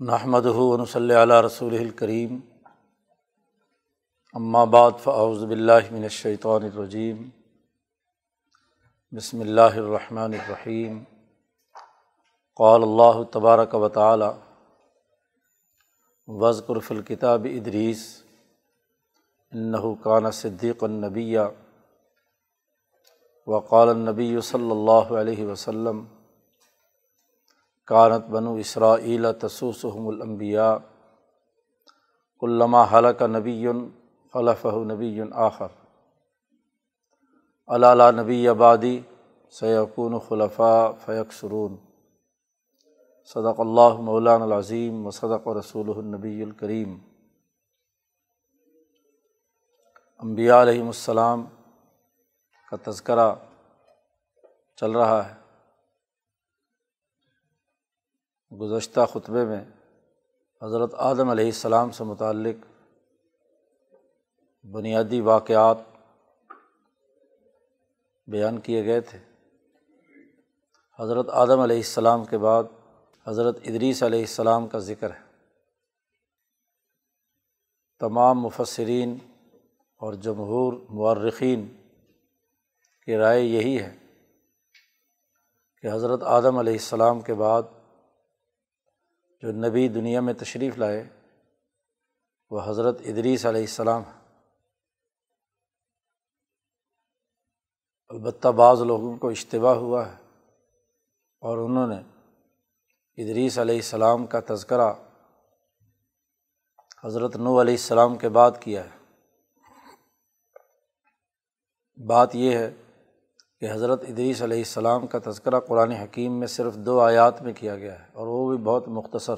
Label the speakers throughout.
Speaker 1: نحمد ہُون صلی علیہ رسول الکریم بعد فاعوذ باللہ من الشیطان الرجیم بسم اللہ الرحمن الرحیم قال اللہ تبارک و تعالی وزقرف الکتاب ادریس انَََََََََََََََََََََََََََََََََََََََََََََََََََََََََََََََََ صدیق النبی وقال النبی صلی اللہ علیہ وسلم کانت بنو اسرائیل تسوسحم الانبیاء علامہ حلق نبی خلف نبی آخر علّہ نبی آبادی سیقون خلفاء فیق سرون صدق اللّہ مولان العظیم و صدق و رسول النبی الکریم امبیا علیہم السلام کا تذکرہ چل رہا ہے گزشتہ خطبے میں حضرت آدم علیہ السلام سے متعلق بنیادی واقعات بیان کیے گئے تھے۔ حضرت آدم علیہ السلام کے بعد حضرت ادریس علیہ السلام کا ذکر ہے۔ تمام مفسرین اور جمہور مورخین کی رائے یہی ہے کہ حضرت آدم علیہ السلام کے بعد جو نبی دنیا میں تشریف لائے، وہ حضرت ادریس علیہ السلام۔ البتہ بعض لوگوں کو اشتباہ ہوا ہے اور انہوں نے ادریس علیہ السلام کا تذکرہ حضرت نو علیہ السلام کے بعد کیا ہے۔ بات یہ ہے کہ حضرت ادریس علیہ السلام کا تذکرہ قرآن حکیم میں صرف دو آیات میں کیا گیا ہے اور وہ بھی بہت مختصر۔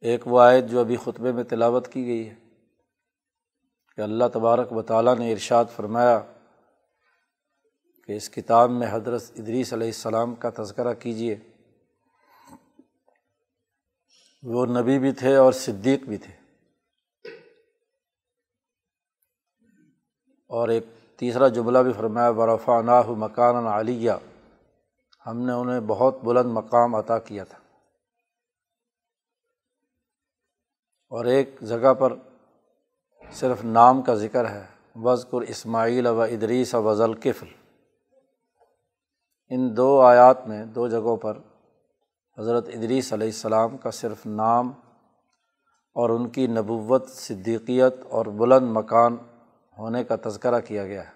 Speaker 1: ایک وہ آیت جو ابھی خطبے میں تلاوت کی گئی ہے کہ اللہ تبارک و تعالیٰ نے ارشاد فرمایا کہ اس کتاب میں حضرت ادریس علیہ السلام کا تذکرہ کیجیے وہ نبی بھی تھے اور صدیق بھی تھے۔ اور ایک تیسرا جملہ بھی فرمایا برفا ناہ مکان علیہ ہم نے انہیں بہت بلند مقام عطا کیا تھا۔ اور ایک جگہ پر صرف نام کا ذکر ہے وزقر اسماعیل و ادریس و ذلقفل ان دو آیات میں، دو جگہوں پر حضرت ادریس علیہ السلام کا صرف نام اور ان کی نبوت، صدیقیت اور بلند مکان ہونے کا تذکرہ کیا گیا ہے۔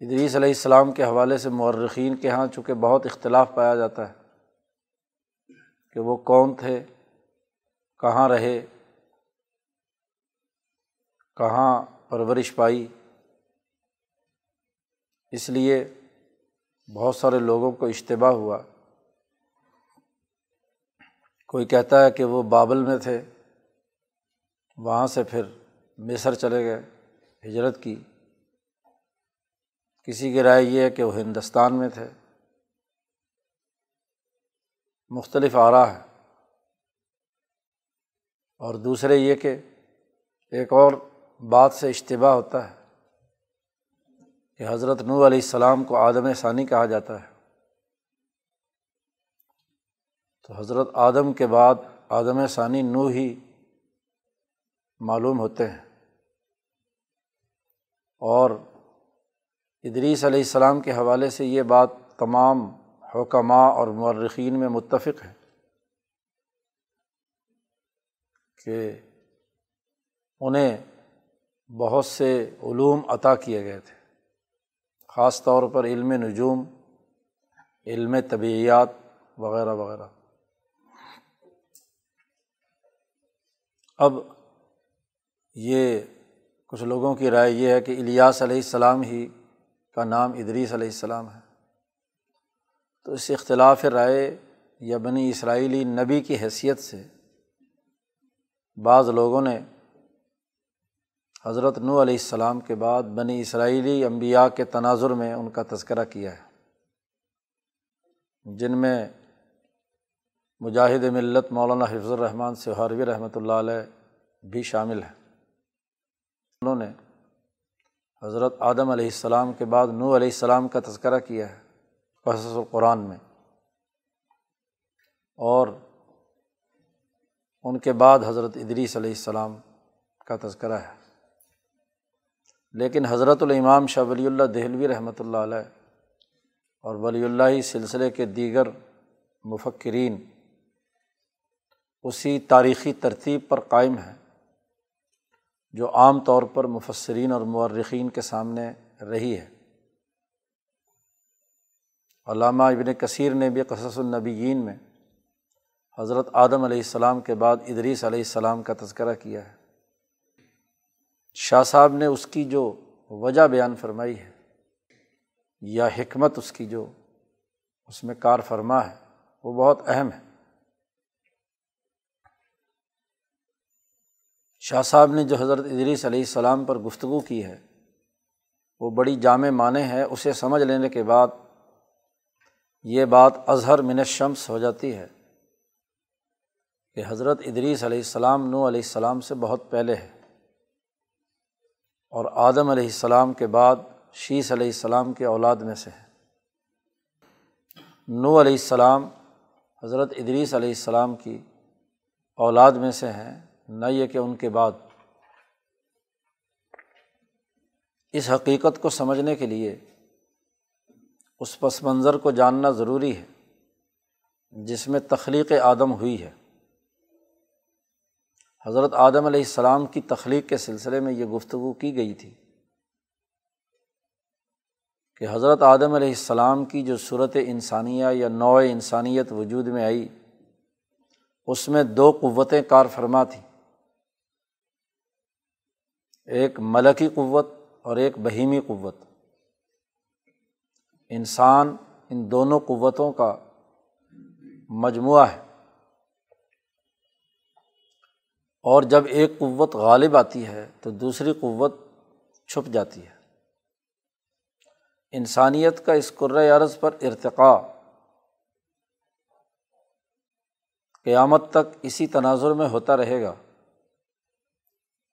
Speaker 1: ادریس علیہ السلام کے حوالے سے مورخین کے یہاں چونکہ بہت اختلاف پایا جاتا ہے کہ وہ کون تھے، کہاں رہے، کہاں پرورش پائی۔ اس لیے بہت سارے لوگوں کو اشتباہ ہوا۔ کوئی کہتا ہے کہ وہ بابل میں تھے، وہاں سے پھر مصر چلے گئے، ہجرت کی۔ کسی کی رائے یہ ہے کہ وہ ہندوستان میں تھے۔ مختلف آ رہا ہے اور دوسرے یہ کہ ایک اور بات سے اجتباع ہوتا ہے کہ حضرت نو علیہ السلام کو آدم ثانی کہا جاتا ہے۔ تو حضرت آدم کے بعد آدم ثانی نو ہی معلوم ہوتے ہیں۔ اور ادریس علیہ السلام کے حوالے سے یہ بات تمام حکمہ اور مرخین میں متفق ہے کہ انہیں بہت سے علوم عطا کیے گئے تھے، خاص طور پر علم نجوم، علم طبعیات وغیرہ وغیرہ۔ اب یہ کچھ لوگوں کی رائے یہ ہے کہ الیاس علیہ السلام ہی کا نام ادریس علیہ السلام ہے۔ تو اس اختلاف رائے یا بنی اسرائیلی نبی کی حیثیت سے بعض لوگوں نے حضرت نو علیہ السلام کے بعد بنی اسرائیلی امبیا کے تناظر میں ان کا تذکرہ کیا ہے۔ جن میں مجاہد ملت مولانا حفظ الرحمٰن سہاروی رحمۃ اللہ علیہ بھی شامل ہیں۔ انہوں نے حضرت آدم علیہ السلام کے بعد نو علیہ السلام کا تذکرہ کیا ہے قصص القرآن میں۔ اور ان کے بعد حضرت ادریس علیہ السلام کا تذکرہ ہے۔ لیکن حضرت الامام شاہ ولی اللہ دہلوی رحمۃ اللہ علیہ اور ولی اللہ سلسلے کے دیگر مفکرین اسی تاریخی ترتیب پر قائم ہیں۔ جو عام طور پر مفسرین اور مورخین کے سامنے رہی ہے۔ علامہ ابن کثیر نے بھی قصص النبیین میں حضرت آدم علیہ السلام کے بعد ادریس علیہ السلام کا تذکرہ کیا ہے۔ شاہ صاحب نے اس کی جو وجہ بیان فرمائی ہے یا حکمت اس کی جو اس میں کار فرما ہے وہ بہت اہم ہے۔ شاہ صاحب نے جو حضرت ادریس علیہ السلام پر گفتگو کی ہے، وہ بڑی جامع معنی ہے، اسے سمجھ لینے کے بعد یہ بات اظہر من شمس ہو جاتی ہے کہ حضرت ادریس علیہ السلام نو علیہ السلام سے بہت پہلے ہے اور آدم علیہ السلام کے بعد شیس علیہ السلام کے اولاد میں سے ہے نو علیہ السلام حضرت ادریس علیہ السلام کی اولاد میں سے ہیں۔ نہ یہ کہ ان کے بعد۔ اس حقیقت کو سمجھنے کے لیے اس پس منظر کو جاننا ضروری ہے، جس میں تخلیق آدم ہوئی ہے۔ حضرت آدم علیہ السلام کی تخلیق کے سلسلے میں یہ گفتگو کی گئی تھی کہ حضرت آدم علیہ السلام کی جو صورت انسانیہ یا نوع انسانیت وجود میں آئی، اس میں دو قوتیں کار فرما تھیں۔ ایک ملکی قوت اور ایک بہیمی قوت۔ انسان ان دونوں قوتوں کا مجموعہ ہے۔ اور جب ایک قوت غالب آتی ہے، تو دوسری قوت چھپ جاتی ہے۔ انسانیت کا اس عرض پر ارتقاء۔ قیامت تک اسی تناظر میں ہوتا رہے گا۔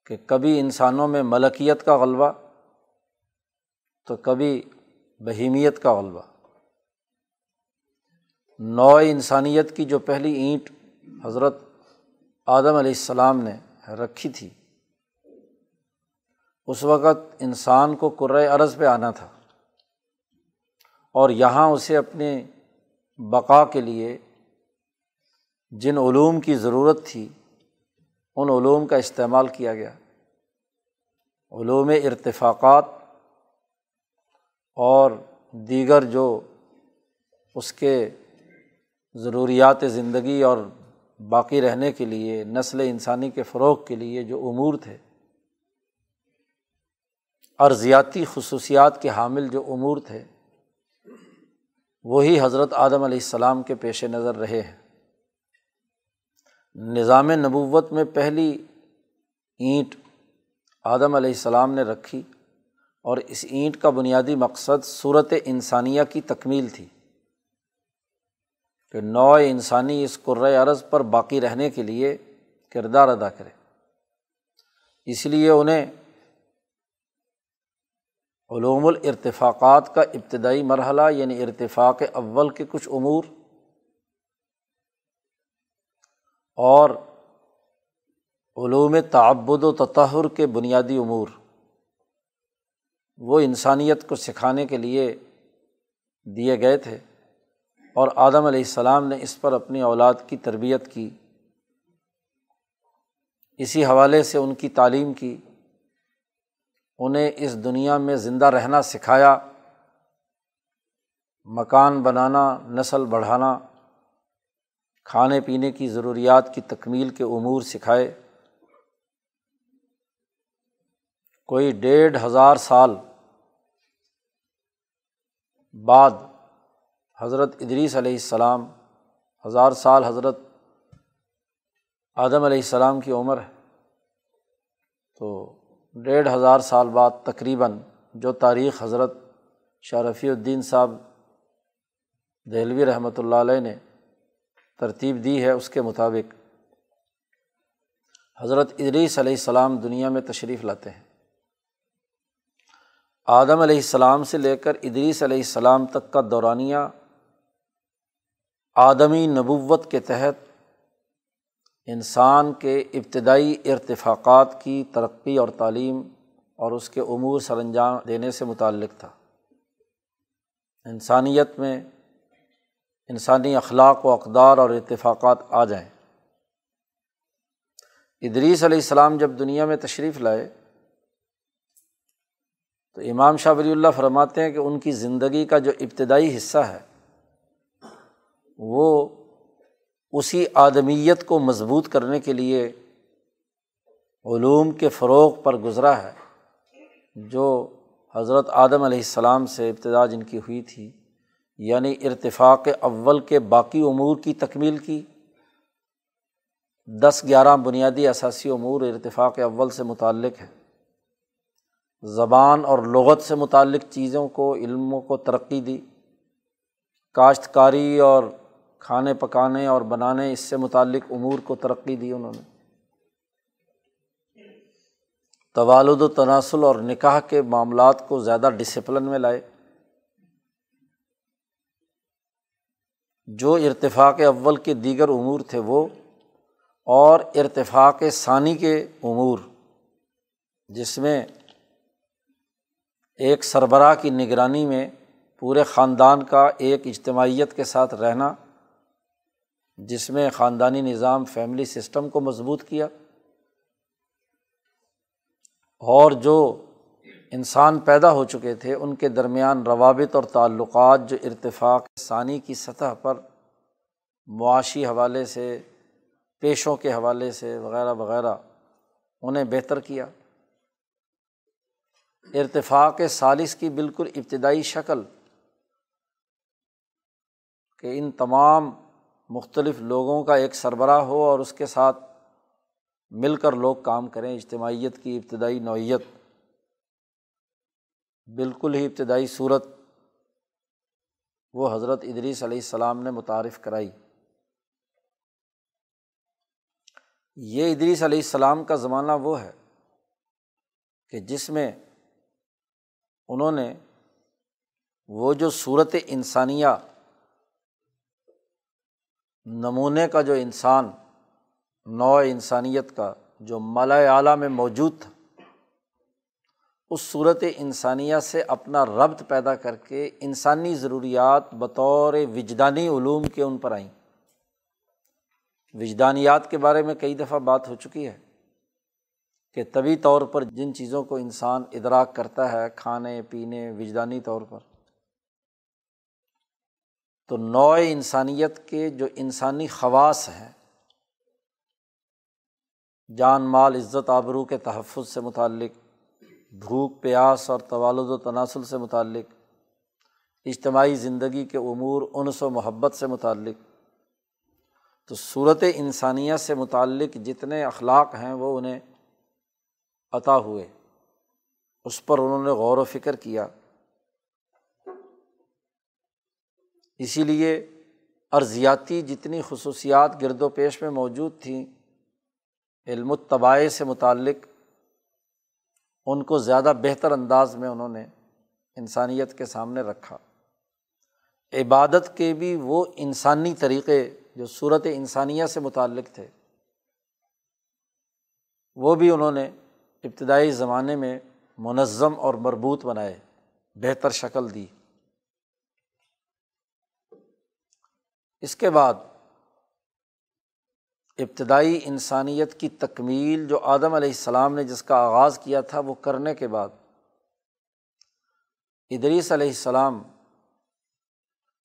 Speaker 1: کہ کبھی انسانوں میں ملکیت کا غلبہ تو کبھی بہیمیت کا غلبہ نو انسانیت کی جو پہلی اینٹ حضرت آدم علیہ السلام نے رکھی تھی، اس وقت انسان کو قرۂۂ عرض پہ آنا تھا اور یہاں اسے اپنے بقا کے لیے جن علوم کی ضرورت تھی ان علوم کا استعمال کیا گیا۔ علوم ارتفاقات اور دیگر جو اس کے ضروریات زندگی اور باقی رہنے کے لیے، نسل انسانی کے فروغ کے لیے جو امور تھے ارضیاتی خصوصیات کے حامل جو امور تھے، وہی حضرت آدم علیہ السلام کے پیش نظر رہے ہیں۔ نظام نبوت میں پہلی اینٹ آدم علیہ السلام نے رکھی اور اس اینٹ کا بنیادی مقصد صورت انسانیہ کی تکمیل تھی کہ نو انسانی اس قرۂۂ عرض پر باقی رہنے کے لیے کردار ادا کرے۔ اس لیے انہیں علوم الارتفاقات کا ابتدائی مرحلہ یعنی ارتفاق اول کے کچھ امور اور علوم تعبد و تطہر کے بنیادی امور، وہ انسانیت کو سکھانے کے لیے دیے گئے تھے اور آدم علیہ السلام نے اس پر اپنی اولاد کی تربیت کی۔ اسی حوالے سے ان کی تعلیم کی، انہیں اس دنیا میں زندہ رہنا سکھایا، مکان بنانا، نسل بڑھانا کھانے پینے کی ضروریات کی تکمیل کے امور سکھائے۔ کوئی ڈیڑھ ہزار سال بعد حضرت ادریس علیہ السلام، ہزار سال حضرت آدم علیہ السلام کی عمر ہے، تو ڈیڑھ ہزار سال بعد تقریباً جو تاریخ حضرت شاہ رفیع الدین صاحب دہلوی رحمۃ اللہ علیہ نے ترتیب دی ہے اس کے مطابق۔ حضرت ادریس علیہ السلام دنیا میں تشریف لاتے ہیں۔ آدم علیہ السلام سے لے کر ادریس علیہ السلام تک کا دورانیہ آدمی نبوت کے تحت انسان کے ابتدائی ارتفاقات کی ترقی اور تعلیم اور اس کے امور سر انجام دینے سے متعلق تھا۔ انسانیت میں انسانی اخلاق و اقدار اور اتفاقات آ جائیں۔ ادریس علیہ السلام جب دنیا میں تشریف لائے، تو امام شاہ ولی اللہ فرماتے ہیں کہ ان کی زندگی کا جو ابتدائی حصہ ہے، وہ اسی آدمیت کو مضبوط کرنے کے لیے علوم کے فروغ پر گزرا ہے، جو حضرت آدم علیہ السلام سے ابتدا جن کی ہوئی تھی۔ یعنی ارتفاق اول کے باقی امور کی تکمیل کی، دس گیارہ بنیادی اثاثی امور ارتفاق اول سے متعلق ہے زبان اور لغت سے متعلق چیزوں کو، علموں کو ترقی دی۔ کاشتکاری اور کھانے پکانے اور بنانے، اس سے متعلق امور کو ترقی دی انہوں نے۔ توالد و تناسل اور نکاح کے معاملات کو زیادہ ڈسپلن میں لائے۔ جو ارتفاق اول کے دیگر امور تھے وہ، اور ارتفاق ثانی کے امور، جس میں ایک سربراہ کی نگرانی میں پورے خاندان کا ایک اجتماعیت کے ساتھ رہنا، جس میں خاندانی نظام فیملی سسٹم کو مضبوط کیا، اور جو انسان پیدا ہو چکے تھے، ان کے درمیان روابط اور تعلقات جو ارتفاق ثانی کی سطح پر معاشی حوالے سے، پیشوں کے حوالے سے وغیرہ وغیرہ انہیں بہتر کیا۔ ارتفاق سالس کی بالکل ابتدائی شکل کہ ان تمام مختلف لوگوں کا ایک سربراہ ہو اور اس کے ساتھ مل کر لوگ کام کریں، اجتماعیت کی ابتدائی نوعیت۔ بالکل ہی ابتدائی صورت وہ حضرت ادریس علیہ السلام نے متعارف کرائی۔ یہ ادریس علیہ السلام کا زمانہ وہ ہے کہ جس میں انہوں نے وہ جو صورت انسانیہ نمونے کا جو انسان نو انسانیت کا جو مالا اعلیٰ میں موجود تھا اس صورت انسانیہ سے اپنا ربط پیدا کر کے انسانی ضروریات بطور وجدانی علوم کے ان پر آئیں۔ وجدانیات کے بارے میں کئی دفعہ بات ہو چکی ہے کہ طبی طور پر جن چیزوں کو انسان ادراک کرتا ہے، کھانے، پینے، وجدانی طور پر۔ تو نو انسانیت کے جو انسانی خواص ہیں، جان، مال، عزت، آبرو کے تحفظ سے متعلق بھوک، پیاس اور توالد و تناسل سے متعلق، اجتماعی زندگی کے امور، انس و محبت سے متعلق۔ تو صورت انسانیہ سے متعلق جتنے اخلاق ہیں وہ انہیں عطا ہوئے، اس پر انہوں نے غور و فکر کیا۔ اسی لیے ارضیاتی جتنی خصوصیات گرد و پیش میں موجود تھیں، علم و طباع سے متعلق ان کو زیادہ بہتر انداز میں انہوں نے انسانیت کے سامنے رکھا۔ عبادت کے بھی وہ انسانی طریقے جو صورت انسانیہ سے متعلق تھے، وہ بھی انہوں نے ابتدائی زمانے میں منظم اور مربوط بنائے، بہتر شکل دی۔ اس کے بعد ابتدائی انسانیت کی تکمیل جو آدم علیہ السلام نے جس کا آغاز کیا تھا وہ کرنے کے بعد، ادریس علیہ السلام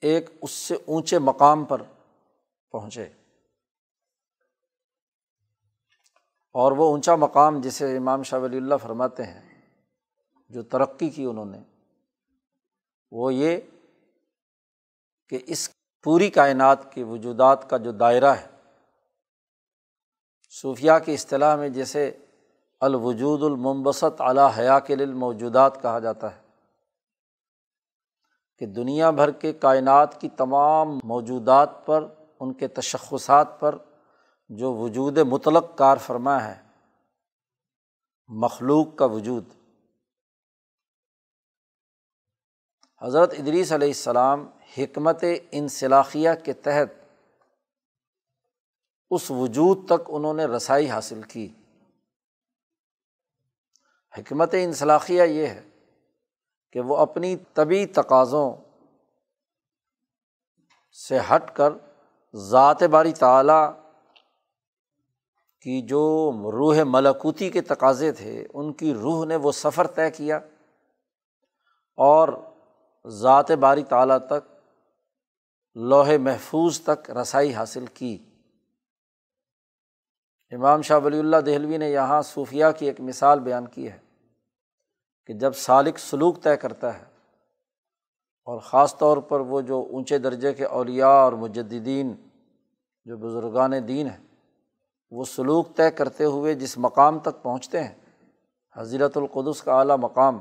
Speaker 1: ایک اس سے اونچے مقام پر پہنچے۔ اور وہ اونچا مقام جسے امام شاہ ولی اللہ فرماتے ہیں، جو ترقی کی انہوں نے، وہ یہ کہ اس پوری کائنات کے وجودات کا جو دائرہ ہے صوفیہ کی اصطلاح میں جیسے الوجود المبسط اعلیٰ حیا کے موجودات کہا جاتا ہے کہ دنیا بھر کے کائنات کی تمام موجودات پر، ان کے تشخصات پر جو وجود مطلق کار فرما ہے، مخلوق کا وجود۔ حضرت ادریس علیہ السلام حکمت انصلاحیہ کے تحت اس وجود تک انہوں نے رسائی حاصل کی۔ حکمت انصلاحیہ یہ ہے کہ وہ اپنی طبی تقاضوں سے ہٹ کر ذات باری تعلیٰ کی جو روح ملکوتی کے تقاضے تھے، ان کی روح نے وہ سفر طے کیا اور ذات باری تعلیٰ تک، لوہے محفوظ تک رسائی حاصل کی۔ امام شاہ ولی اللہ دہلوی نے یہاں صوفیہ کی ایک مثال بیان کی ہے کہ جب سالق سلوک طے کرتا ہے اور خاص طور پر وہ جو اونچے درجے کے اولیاء اور مجدین جو بزرگان دین ہیں، وہ سلوک طے کرتے ہوئے جس مقام تک پہنچتے ہیں، حضرت القدس کا اعلیٰ مقام،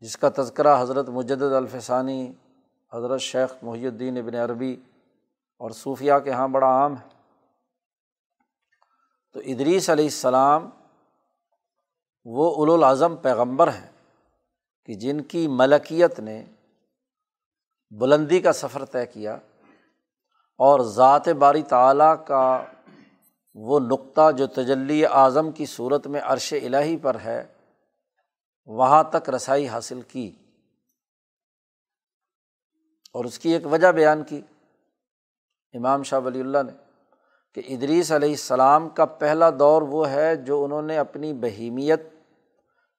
Speaker 1: جس کا تذکرہ حضرت مجد الفسانی، حضرت شیخ محی الدین ابن عربی اور صوفیہ کے یہاں بڑا عام ہے۔ تو ادریس علیہ السلام وہ الاظم پیغمبر ہیں کہ جن کی ملکیت نے بلندی کا سفر طے کیا اور ذات باری تعلیٰ کا وہ نقطہ جو تجلی اعظم کی صورت میں عرش الہی پر ہے، وہاں تک رسائی حاصل کی اور اس کی ایک وجہ بیان کی۔ امام شاہ ولی اللہ نے کہ ادریس علیہ السلام کا پہلا دور وہ ہے جو انہوں نے اپنی بہیمیت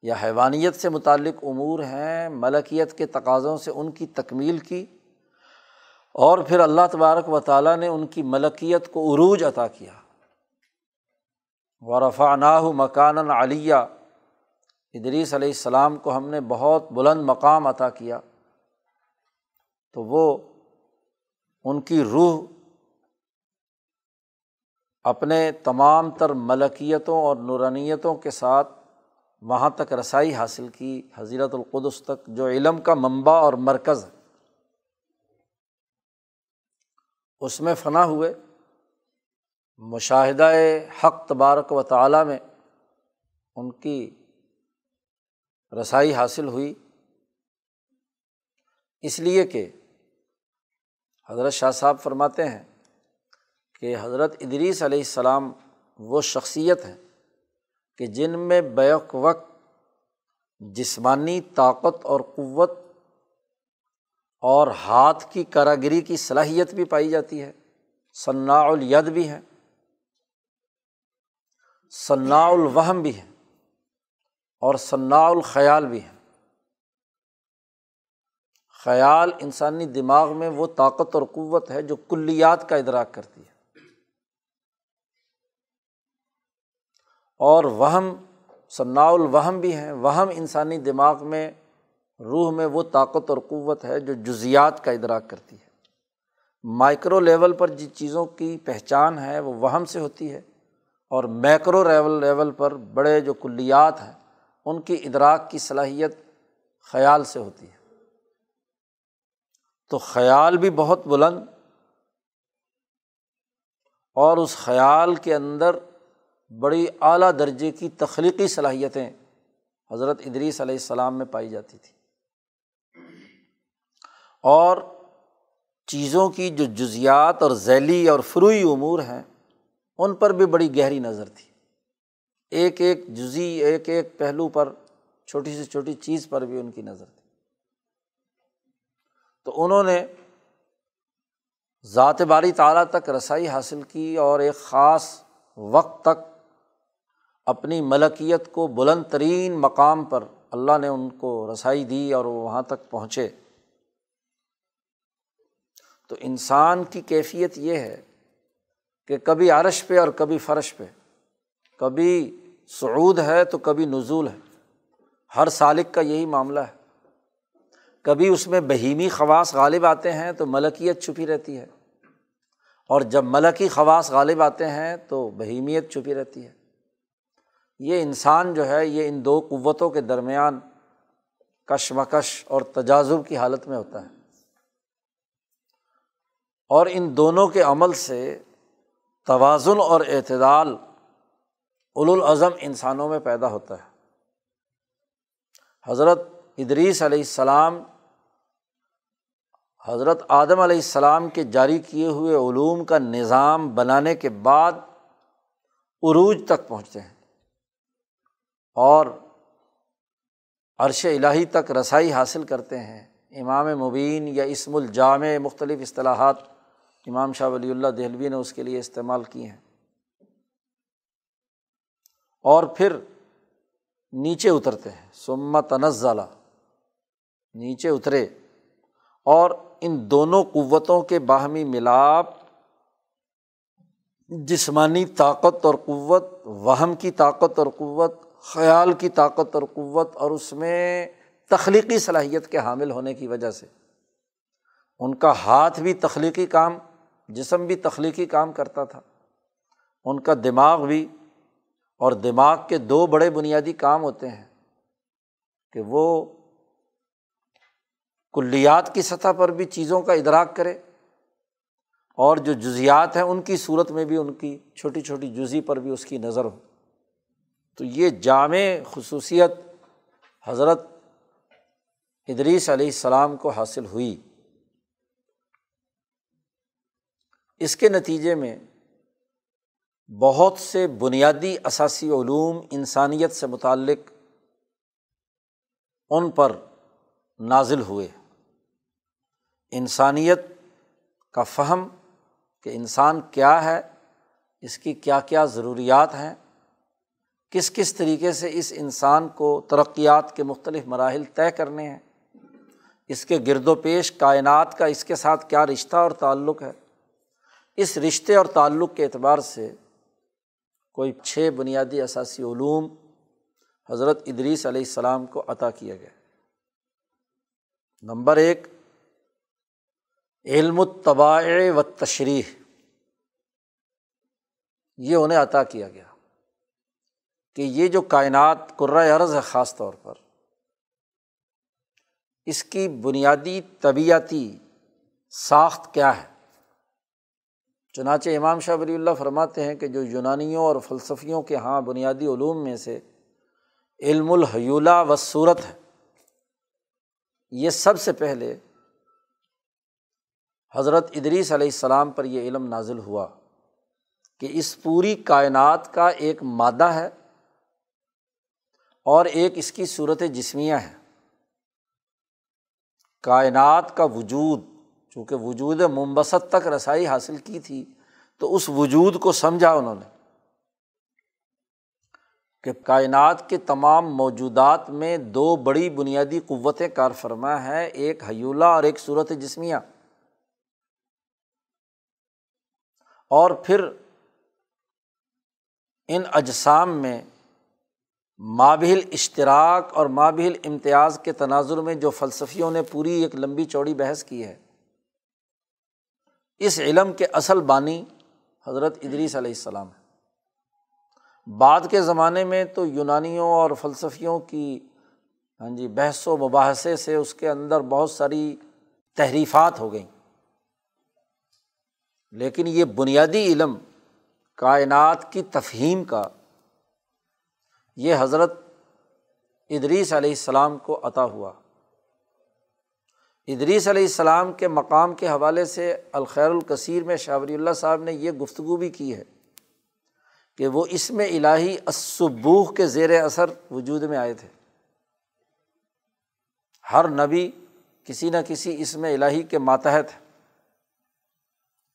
Speaker 1: یا حیوانیت سے متعلق امور ہیں، ملکیت کے تقاضوں سے ان کی تکمیل کی اور پھر اللہ تبارک و تعالیٰ نے ان کی ملکیت کو عروج عطا کیا۔ ورفا ناہ مکان علیہ ادریس علیہ السلام کو ہم نے بہت بلند مقام عطا کیا۔ تو وہ ان کی روح اپنے تمام تر ملکیتوں اور نورانیتوں کے ساتھ وہاں تک رسائی حاصل کی حضیرت القدس تک، جو علم کا منبع اور مرکز ہے۔ اس میں فنا ہوئے، مشاہدہ حق تبارک و تعالیٰ میں ان کی رسائی حاصل ہوئی۔ اس لیے کہ حضرت شاہ صاحب فرماتے ہیں کہ حضرت ادریس علیہ السلام وہ شخصیت ہیں کہ جن میں بیک وقت جسمانی طاقت اور قوت اور ہاتھ کی کراگری کی صلاحیت بھی پائی جاتی ہے۔ ثناء الید بھی ہے ثناء الوہم بھی ہے اور ثناء الخیال بھی ہے خیال انسانی دماغ میں وہ طاقت اور قوت ہے جو کلیات کا ادراک کرتی ہے۔ اور وہم ثناء الوہم بھی ہیں۔ وہم انسانی دماغ میں، روح میں وہ طاقت اور قوت ہے جو جزیات کا ادراک کرتی ہے۔ مائکرو لیول پر جن چیزوں کی پہچان ہے، وہ وہم سے ہوتی ہے۔ اور میکرو لیول لیول پر بڑے جو کلیات ہیں، ان کی ادراک کی صلاحیت خیال سے ہوتی ہے۔ تو خیال بھی بہت بلند، اور اس خیال کے اندر بڑی اعلیٰ درجے کی تخلیقی صلاحیتیں حضرت ادریس علیہ السلام میں پائی جاتی تھی۔ اور چیزوں کی جو جزیات اور ذیلی اور فروئی امور ہیں، ان پر بھی بڑی گہری نظر تھی۔ ایک ایک جزی ایک ایک پہلو پر، چھوٹی سے چھوٹی چیز پر بھی ان کی نظر تھی۔ تو انہوں نے ذات باری تعلیٰ تک رسائی حاصل کی اور ایک خاص وقت تک اپنی ملکیت کو بلند ترین مقام پر اللہ نے ان کو رسائی دی اور وہ وہاں تک پہنچے۔ تو انسان کی کیفیت یہ ہے کہ کبھی عرش پہ اور کبھی فرش پہ۔ کبھی سعود ہے تو کبھی نزول ہے۔ ہر سالق کا یہی معاملہ ہے۔ کبھی اس میں بہیمی خواص غالب آتے ہیں تو ملکیت چھپی رہتی ہے۔ اور جب ملکی خواص غالب آتے ہیں تو بہیمیت چھپی رہتی ہے۔ یہ انسان جو ہے، یہ ان دو قوتوں کے درمیان کشمکش اور تجازب کی حالت میں ہوتا ہے۔ اور ان دونوں کے عمل سے توازن اور اعتدال الاظم انسانوں میں پیدا ہوتا ہے۔ حضرت ادریس علیہ السلام، حضرت آدم علیہ السلام کے جاری کیے ہوئے علوم کا نظام بنانے کے بعد عروج تک پہنچتے ہیں۔ اور عرش الٰہی تک رسائی حاصل کرتے ہیں۔ امام مبین یا اسم الجامع، مختلف اصطلاحات امام شاہ ولی اللہ دہلوی نے اس کے لیے استعمال کی ہیں۔ اور پھر نیچے اترتے ہیں۔ سمت تنزلہ نیچے اترے۔ اور ان دونوں قوتوں کے باہمی ملاپ، جسمانی طاقت اور قوت، وہم کی طاقت اور قوت خیال کی طاقت اور قوت اور اس میں تخلیقی صلاحیت کے حامل ہونے کی وجہ سے۔ ان کا ہاتھ بھی تخلیقی کام، جسم بھی تخلیقی کام کرتا تھا۔ ان کا دماغ بھی، اور دماغ کے دو بڑے بنیادی کام ہوتے ہیں کہ وہ کلیات کی سطح پر بھی چیزوں کا ادراک کرے، اور جو جزیات ہیں ان کی صورت میں بھی ان کی چھوٹی چھوٹی جزی پر بھی اس کی نظر ہو۔ تو یہ جامع خصوصیت حضرت ادریس علیہ السلام کو حاصل ہوئی۔ اس کے نتیجے میں بہت سے بنیادی اثاثی علوم انسانیت سے متعلق ان پر نازل ہوئے۔ انسانیت کا فہم کہ انسان کیا ہے، اس کی کیا کیا ضروریات ہیں کس کس طریقے سے اس انسان کو ترقیات کے مختلف مراحل طے کرنے ہیں؟ اس کے گرد و پیش کائنات کا اس کے ساتھ کیا رشتہ اور تعلق ہے؟ اس رشتے اور تعلق کے اعتبار سے کوئی چھ بنیادی اثاثی علوم حضرت ادریس علیہ السلام کو عطا کیا گیا نمبر ایک، علم الطباع و تشریح یہ انہیں عطا کیا گیا۔ کہ یہ جو کائنات عرض ہے خاص طور پر، اس کی بنیادی طبیعتی ساخت کیا ہے؟ چنانچہ امام شاہ ولی اللہ فرماتے ہیں کہ جو یونانیوں اور فلسفیوں کے یہاں بنیادی علوم میں سے علم الحیولہ و صورت ہے، یہ سب سے پہلے حضرت ادریس علیہ السلام پر یہ علم نازل ہوا کہ اس پوری کائنات کا ایک مادہ ہے اور ایک اس کی صورت جسمیہ ہے۔ کائنات کا وجود، چونکہ وجود ممبست تک رسائی حاصل کی تھی، تو اس وجود کو سمجھا انہوں نے کہ کائنات کے تمام موجودات میں دو بڑی بنیادی قوتیں کار فرما ہے ایک حیولہ اور ایک صورت جسمیہ۔ اور پھر ان اجسام میں مابل اشتراک اور مابل امتیاز کے تناظر میں جو فلسفیوں نے پوری ایک لمبی چوڑی بحث کی ہے۔ اس علم کے اصل بانی حضرت ادریس علیہ السلام ہے بعد کے زمانے میں تو یونانیوں اور فلسفیوں کی ہاں جی بحث و مباحثے سے اس کے اندر بہت ساری تحریفات ہو گئیں۔ لیکن یہ بنیادی علم کائنات کی تفہیم کا یہ حضرت ادریس علیہ السلام کو عطا ہوا۔ ادریس علیہ السلام کے مقام کے حوالے سے الخیر الکثیر میں شاوری اللہ صاحب نے یہ گفتگو بھی کی ہے کہ وہ اس میں الہی اسبوح کے زیر اثر وجود میں آئے تھے۔ ہر نبی کسی نہ کسی اس میں الہی کے ماتحت ہے۔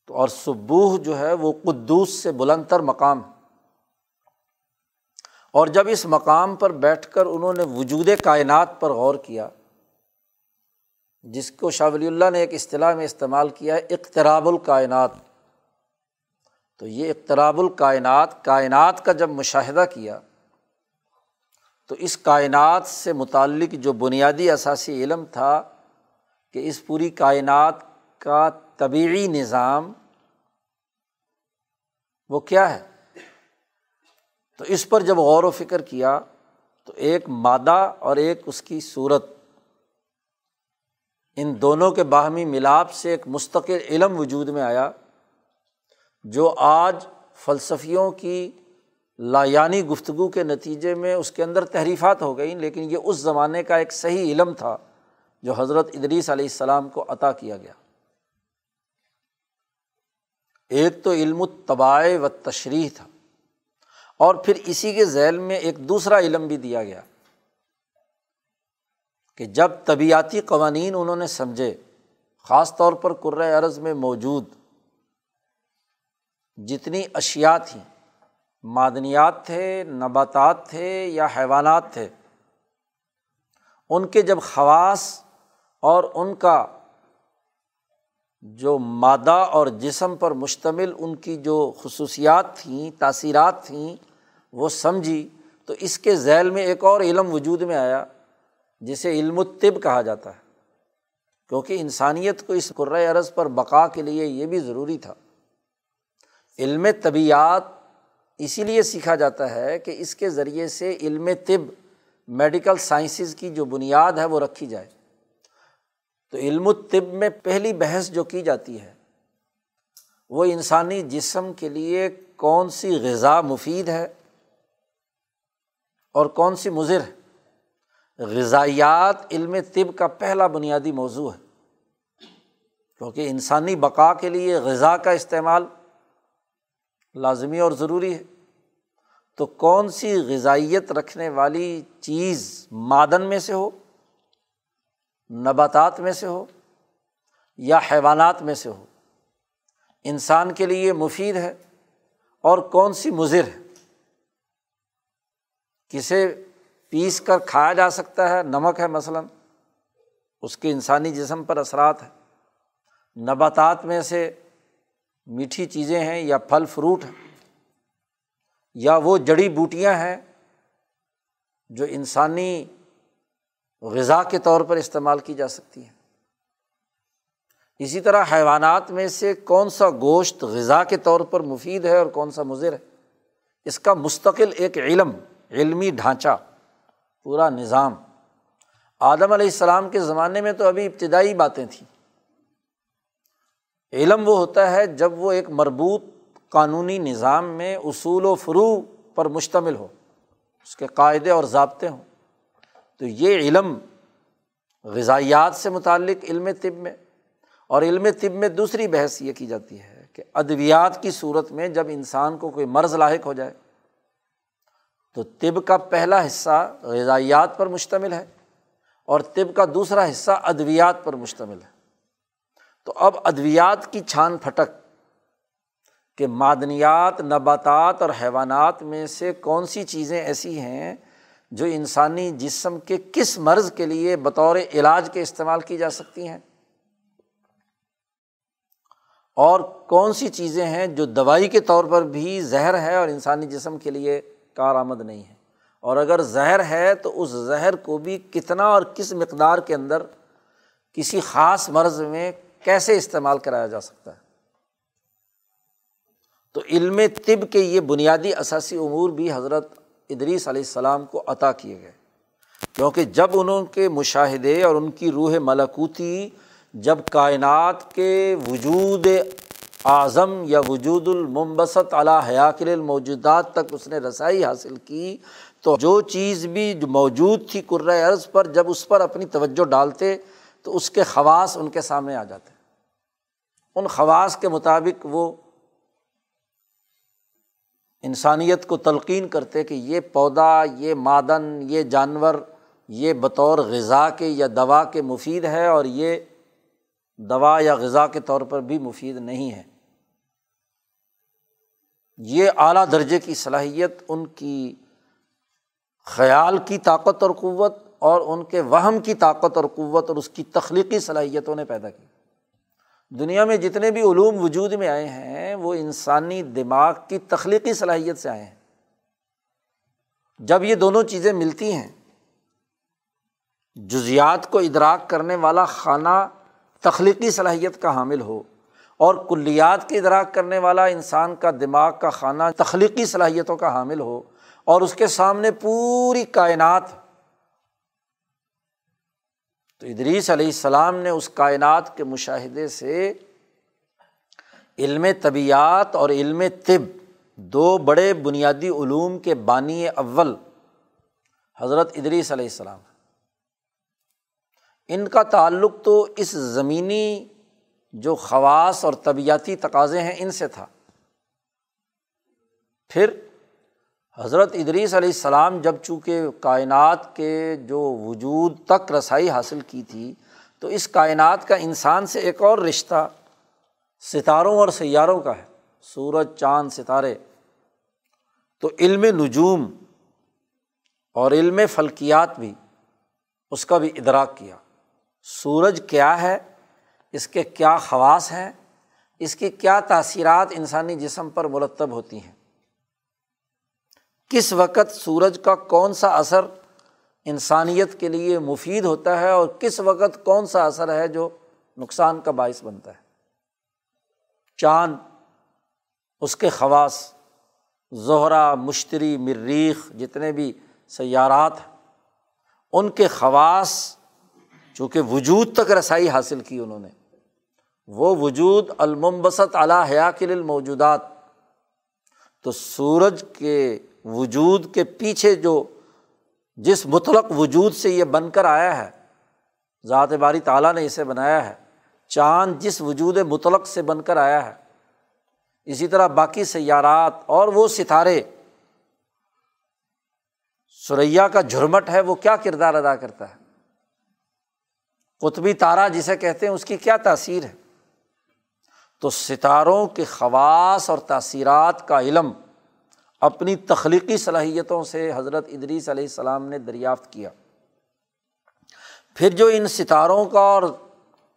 Speaker 1: تو اور سبوہ جو ہے وہ قدوس سے بلند تر مقام اور جب اس مقام پر بیٹھ کر انہوں نے وجود کائنات پر غور کیا، جس کو شاہ ولی اللہ نے ایک اصطلاح میں استعمال کیا ہے، اقتراب الکائنات۔ تو یہ اقتراب الکائنات، کائنات کا جب مشاہدہ کیا، تو اس کائنات سے متعلق جو بنیادی اثاثی علم تھا کہ اس پوری کائنات کا طبعی نظام وہ کیا ہے؟ تو اس پر جب غور و فکر کیا تو ایک مادہ اور ایک اس کی صورت، ان دونوں کے باہمی ملاپ سے ایک مستقل علم وجود میں آیا، جو آج فلسفیوں کی لایانی گفتگو کے نتیجے میں اس کے اندر تحریفات ہو گئیں، لیکن یہ اس زمانے کا ایک صحیح علم تھا جو حضرت ادریس علیہ السلام کو عطا کیا گیا۔ ایک تو علم الطباع و تشریح تھا۔ اور پھر اسی کے ذیل میں ایک دوسرا علم بھی دیا گیا کہ جب طبیعتی قوانین انہوں نے سمجھے، خاص طور پر عرض میں موجود جتنی اشیا تھیں، معدنیات تھے، نباتات تھے یا حیوانات تھے، ان کے جب خواص اور ان کا جو مادہ اور جسم پر مشتمل ان کی جو خصوصیات تھیں، تاثیرات تھیں، وہ سمجھی، تو اس کے ذیل میں ایک اور علم وجود میں آیا، جسے علم الطب کہا جاتا ہے۔ کیونکہ انسانیت کو اس قرۂۂ عرض پر بقا کے لیے یہ بھی ضروری تھا۔ علم طبیعت اسی لیے سیکھا جاتا ہے کہ اس کے ذریعے سے علم طب، میڈیکل سائنسز کی جو بنیاد ہے، وہ رکھی جائے۔ تو علم الطب میں پہلی بحث جو کی جاتی ہے، وہ انسانی جسم کے لیے کون سی غذا مفید ہے اور کون سی مضر ہے؟ غذائیات علم طب کا پہلا بنیادی موضوع ہے۔ کیونکہ انسانی بقا کے لیے غذا کا استعمال لازمی اور ضروری ہے۔ تو کون سی غذائیت رکھنے والی چیز معدن میں سے ہو؟ نباتات میں سے ہو یا حیوانات میں سے ہو، انسان کے لیے مفید ہے اور کون سی مضر ہے؟ کسے پیس کر کھایا جا سکتا ہے، نمک ہے مثلاً، اس کے انسانی جسم پر اثرات ہیں۔ نباتات میں سے میٹھی چیزیں ہیں یا پھل فروٹ ہیں، یا وہ جڑی بوٹیاں ہیں جو انسانی غذا کے طور پر استعمال کی جا سکتی ہیں اسی طرح حیوانات میں سے کون سا گوشت غذا کے طور پر مفید ہے اور کون سا مضر ہے؟ اس کا مستقل ایک علم، علمی ڈھانچہ، پورا نظام۔ آدم علیہ السلام کے زمانے میں تو ابھی ابتدائی باتیں تھیں۔ علم وہ ہوتا ہے جب وہ ایک مربوط قانونی نظام میں اصول و فرو پر مشتمل ہو، اس کے قاعدے اور ضابطے ہوں۔ تو یہ علم غذائیات سے متعلق علم طب میں، اور علم طب میں دوسری بحث یہ کی جاتی ہے کہ ادویات کی صورت میں جب انسان کو کوئی مرض لاحق ہو جائے، تو طب کا پہلا حصہ غذائیات پر مشتمل ہے اور طب کا دوسرا حصہ ادویات پر مشتمل ہے۔ تو اب ادویات کی چھان پھٹک کہ معدنیات، نباتات اور حیوانات میں سے کون سی چیزیں ایسی ہیں جو انسانی جسم کے کس مرض کے لیے بطور علاج کے استعمال کی جا سکتی ہیں؟ اور کون سی چیزیں ہیں جو دوائی کے طور پر بھی زہر ہے اور انسانی جسم کے لیے کارآمد نہیں ہے اور اگر زہر ہے تو اس زہر کو بھی کتنا اور کس مقدار کے اندر کسی خاص مرض میں کیسے استعمال کرایا جا سکتا ہے؟ تو علم طب کے یہ بنیادی اثاثی امور بھی حضرت ادریس علیہ السلام کو عطا کیے گئے۔ کیونکہ جب انہوں کے مشاہدے اور ان کی روح ملکوتی، جب کائنات کے وجود اعظم یا وجود المبسط علیٰ حیاکل الموجودات تک اس نے رسائی حاصل کی، تو جو چیز بھی جو موجود تھی عرض پر جب اس پر اپنی توجہ ڈالتے، تو اس کے خواص ان کے سامنے آ جاتے۔ ان خواص کے مطابق وہ انسانیت کو تلقین کرتے کہ یہ پودا، یہ معدن، یہ جانور، یہ بطور غذا کے یا دوا کے مفید ہے اور یہ دوا یا غذا کے طور پر بھی مفید نہیں ہے۔ یہ اعلیٰ درجے کی صلاحیت، ان کی خیال کی طاقت اور قوت اور ان کے وہم کی طاقت اور قوت اور اس کی تخلیقی صلاحیتوں نے پیدا کی۔ دنیا میں جتنے بھی علوم وجود میں آئے ہیں، وہ انسانی دماغ کی تخلیقی صلاحیت سے آئے ہیں۔ جب یہ دونوں چیزیں ملتی ہیں، جزیات کو ادراک کرنے والا خانہ تخلیقی صلاحیت کا حامل ہو اور کلیات کے ادراک کرنے والا انسان کا دماغ کا خانہ تخلیقی صلاحیتوں کا حامل ہو اور اس کے سامنے پوری کائنات تو ادریس علیہ السلام نے اس کائنات کے مشاہدے سے علم طبیعت اور علم طب، دو بڑے بنیادی علوم کے بانی اول، حضرت ادریس علیہ السلام۔ ان کا تعلق تو اس زمینی جو خواص اور طبیعتی تقاضے ہیں، ان سے تھا۔ پھر حضرت ادریس علیہ السلام جب چونکہ کائنات کے جو وجود تک رسائی حاصل کی تھی، تو اس کائنات کا انسان سے ایک اور رشتہ ستاروں اور سیاروں کا ہے، سورج، چاند، ستارے۔ تو علم نجوم اور علم فلکیات بھی اس کا بھی ادراک کیا۔ سورج کیا ہے؟ اس کے کیا خواص ہیں؟ اس کی کیا تاثیرات انسانی جسم پر مرتب ہوتی ہیں؟ کس وقت سورج کا کون سا اثر انسانیت کے لیے مفید ہوتا ہے اور کس وقت کون سا اثر ہے جو نقصان کا باعث بنتا ہے؟ چاند، اس کے خواص، زہرا، مشتری، مریخ، جتنے بھی سیارات ان کے خواص چونکہ وجود تک رسائی حاصل کی انہوں نے، وہ وجود المبسط علا حیاکل الموجودات، تو سورج کے وجود کے پیچھے جو جس مطلق وجود سے یہ بن کر آیا ہے، ذات باری تعالیٰ نے اسے بنایا ہے، چاند جس وجود مطلق سے بن کر آیا ہے۔ اسی طرح باقی سیارات اور وہ ستارے۔ سریا کا جھرمٹ ہے، وہ کیا کردار ادا کرتا ہے؟ قطبی تارا جسے کہتے ہیں، اس کی کیا تاثیر ہے؟ تو ستاروں کے خواص اور تاثیرات کا علم اپنی تخلیقی صلاحیتوں سے حضرت ادریس علیہ السلام نے دریافت کیا۔ پھر جو ان ستاروں کا اور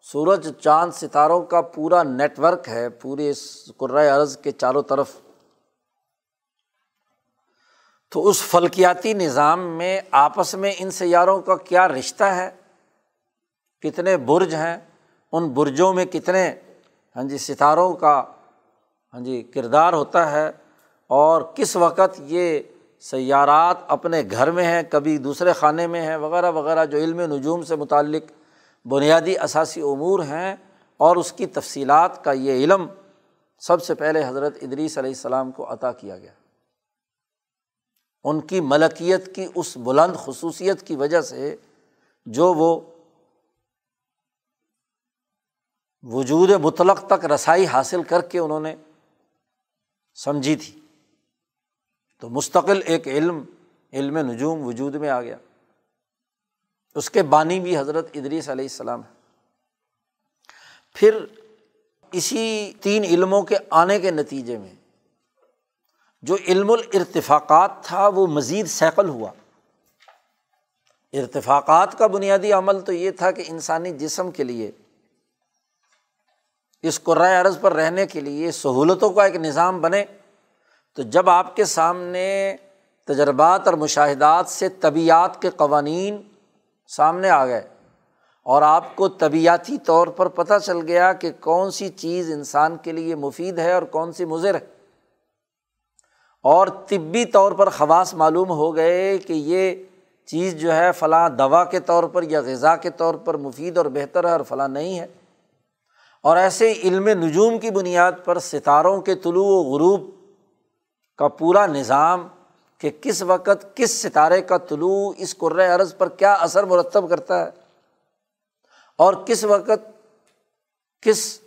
Speaker 1: سورج چاند ستاروں کا پورا نیٹ ورک ہے، پورے قرۂۂ عرض کے چاروں طرف، تو اس فلکیاتی نظام میں آپس میں ان سیاروں کا کیا رشتہ ہے؟ کتنے برج ہیں؟ ان برجوں میں کتنے ہاں جی ستاروں کا ہاں جی کردار ہوتا ہے؟ اور کس وقت یہ سیارات اپنے گھر میں ہیں، کبھی دوسرے خانے میں ہیں، وغیرہ وغیرہ جو علم نجوم سے متعلق بنیادی اثاثی امور ہیں اور اس کی تفصیلات کا یہ علم سب سے پہلے حضرت ادریس علیہ السلام کو عطا کیا گیا۔ ان کی ملکیت کی اس بلند خصوصیت کی وجہ سے جو وہ وجود مطلق تک رسائی حاصل کر کے انہوں نے سمجھی تھی۔ تو مستقل ایک علم علم نجوم وجود میں آ گیا۔ اس کے بانی بھی حضرت ادریس علیہ السلام ہے پھر اسی تین علموں کے آنے کے نتیجے میں جو علم الرتفاقات تھا، وہ مزید سیکل ہوا۔ ارتفاقات کا بنیادی عمل تو یہ تھا کہ انسانی جسم کے لیے، اس قرائے عرض پر رہنے کے لیے سہولتوں کا ایک نظام بنے۔ تو جب آپ کے سامنے تجربات اور مشاہدات سے طبیعت کے قوانین سامنے آ گئے اور آپ کو طبیعتی طور پر پتہ چل گیا کہ کون سی چیز انسان کے لیے مفید ہے اور کون سی مضر ہے، اور طبی طور پر خواص معلوم ہو گئے کہ یہ چیز جو ہے فلاں دوا کے طور پر یا غذا کے طور پر مفید اور بہتر ہے اور فلاں نہیں ہے۔ اور ایسے علم نجوم کی بنیاد پر ستاروں کے طلوع و غروب کا پورا نظام کہ کس وقت کس ستارے کا طلوع اس قرۂۂ عرض پر کیا اثر مرتب کرتا ہے اور کس وقت کس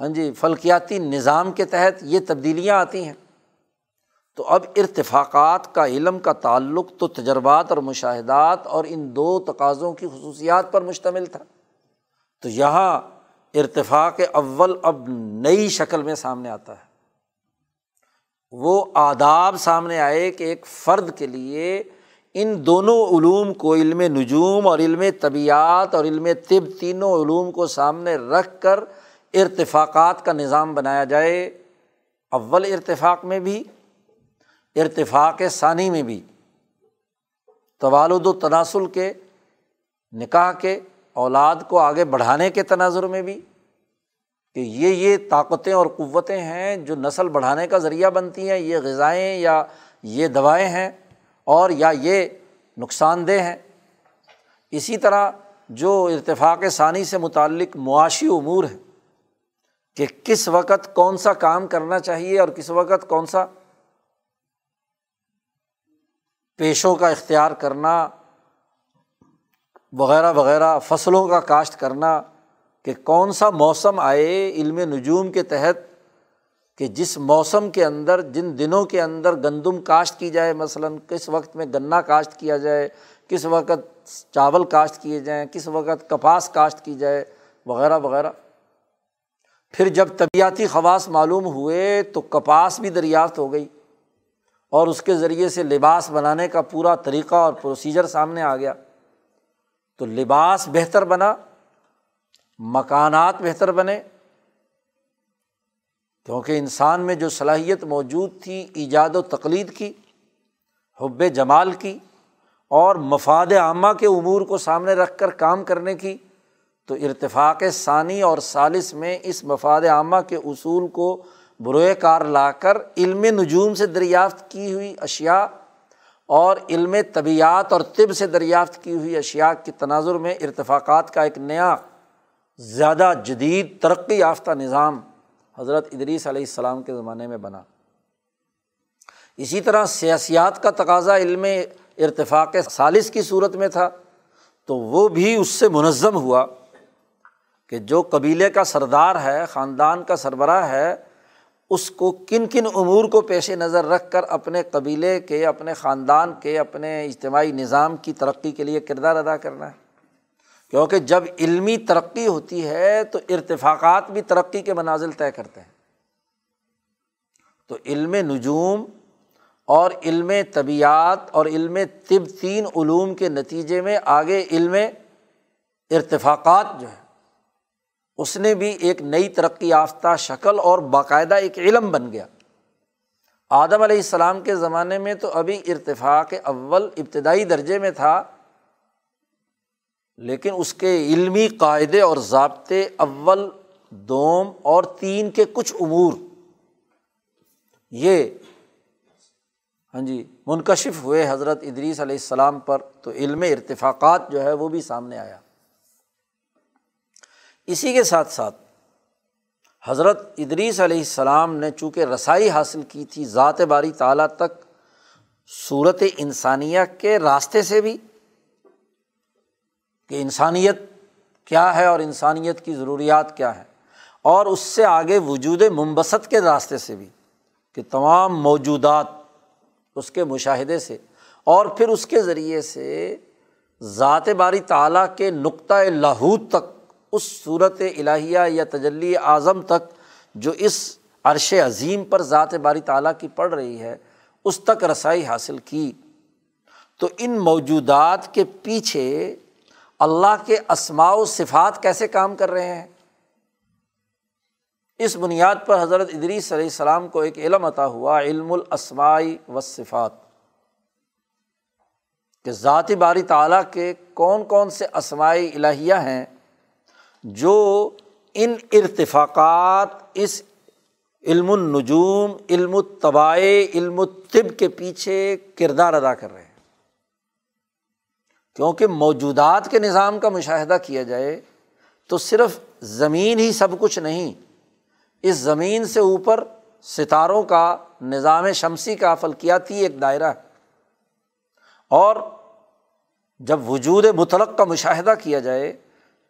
Speaker 1: ہاں جی فلکیاتی نظام کے تحت یہ تبدیلیاں آتی ہیں۔ تو اب ارتفاقات کا علم کا تعلق تو تجربات اور مشاہدات اور ان دو تقاضوں کی خصوصیات پر مشتمل تھا۔ تو یہاں ارتفاق اول اب نئی شکل میں سامنے آتا ہے۔ وہ آداب سامنے آئے کہ ایک فرد کے لیے ان دونوں علوم کو علم نجوم اور علم طبیعت اور علم طب تینوں علوم کو سامنے رکھ کر ارتفاقات کا نظام بنایا جائے، اول ارتفاق میں بھی، ارتفاق ثانی میں بھی، توالد و تناسل کے، نکاح کے، اولاد کو آگے بڑھانے کے تناظر میں بھی۔ کہ یہ یہ طاقتیں اور قوتیں ہیں جو نسل بڑھانے کا ذریعہ بنتی ہیں، یہ غذائیں یا یہ دوائیں ہیں اور یا یہ نقصان دہ ہیں۔ اسی طرح جو ارتفاق ثانی سے متعلق معاشی امور ہیں کہ کس وقت کون سا کام کرنا چاہیے اور کس وقت کون سا پیشوں کا اختیار کرنا، وغیرہ وغیرہ، فصلوں کا کاشت کرنا کہ کون سا موسم آئے علم نجوم کے تحت کہ جس موسم کے اندر، جن دنوں کے اندر گندم کاشت کی جائے، مثلاً کس وقت میں گنا کاشت کیا جائے، کس وقت چاول کاشت کیے جائیں، کس وقت کپاس کاشت کی جائے، وغیرہ وغیرہ۔ پھر جب طبیعتی خواص معلوم ہوئے تو کپاس بھی دریافت ہو گئی اور اس کے ذریعے سے لباس بنانے کا پورا طریقہ اور پروسیجر سامنے آ گیا۔ تو لباس بہتر بنا مکانات بہتر بنے۔ کیونکہ انسان میں جو صلاحیت موجود تھی، ایجاد و تقلید کی، حب جمال کی، اور مفاد عامہ کے امور کو سامنے رکھ کر کام کرنے کی، تو ارتفاق ثانی اور سالس میں اس مفاد عامہ کے اصول کو بروئے کار لا کر علم نجوم سے دریافت کی ہوئی اشیا اور علم طبیعت اور طب سے دریافت کی ہوئی اشیا کے تناظر میں ارتفاقات کا ایک نیا زیادہ جدید ترقی یافتہ نظام حضرت ادریس علیہ السلام کے زمانے میں بنا۔ اسی طرح سیاسیات کا تقاضا علم ارتفاق سالس کی صورت میں تھا، تو وہ بھی اس سے منظم ہوا کہ جو قبیلے کا سردار ہے، خاندان کا سربراہ ہے، اس کو کن کن امور کو پیش نظر رکھ کر اپنے قبیلے کے، اپنے خاندان کے، اپنے اجتماعی نظام کی ترقی کے لیے کردار ادا کرنا ہے۔ کیونکہ جب علمی ترقی ہوتی ہے تو ارتفاقات بھی ترقی کے منازل طے کرتے ہیں۔ تو علم نجوم اور علم طبیعت اور علم طب تین علوم کے نتیجے میں آگے علم ارتفاقات جو ہے اس نے بھی ایک نئی ترقی یافتہ شکل اور باقاعدہ ایک علم بن گیا۔ آدم علیہ السلام کے زمانے میں تو ابھی ارتفاق اول ابتدائی درجے میں تھا۔ لیکن اس کے علمی قاعدے اور ضابطے اول، دوم اور تین کے کچھ امور، یہ ہاں جی منکشف ہوئے حضرت ادریس علیہ السلام پر، تو علم ارتفاقات جو ہے وہ بھی سامنے آیا۔ اسی کے ساتھ ساتھ حضرت ادریس علیہ السلام نے چونکہ رسائی حاصل کی تھی ذات باری تعالیٰ تک، صورت انسانیہ کے راستے سے بھی کہ انسانیت کیا ہے اور انسانیت کی ضروریات کیا ہے اور اس سے آگے وجود ممبست کے راستے سے بھی کہ تمام موجودات اس کے مشاہدے سے اور پھر اس کے ذریعے سے ذات باری تعالیٰ کے نقطۂ لاہود تک، اس صورت الہیہ یا تجلی اعظم تک جو اس عرش عظیم پر ذات باری تعالیٰ کی پڑھ رہی ہے، اس تک رسائی حاصل کی۔ تو ان موجودات کے پیچھے اللہ کے اسماع و صفات کیسے کام کر رہے ہیں؟ اس بنیاد پر حضرت ادریس علیہ السلام کو ایک علم عطا ہوا، علم الاسماعی و صفات، کہ ذاتی باری تعالیٰ کے کون کون سے اسماعی الہیہ ہیں جو ان ارتفاقات، اس علم النجوم، علم الطبائے علم الطب کے پیچھے کردار ادا کر رہے ہیں۔ کیونکہ موجودات کے نظام کا مشاہدہ کیا جائے تو صرف زمین ہی سب کچھ نہیں، اس زمین سے اوپر ستاروں کا، نظام شمسی کا، فلکیاتی ایک دائرہ ہے۔ اور جب وجود مطلق کا مشاہدہ کیا جائے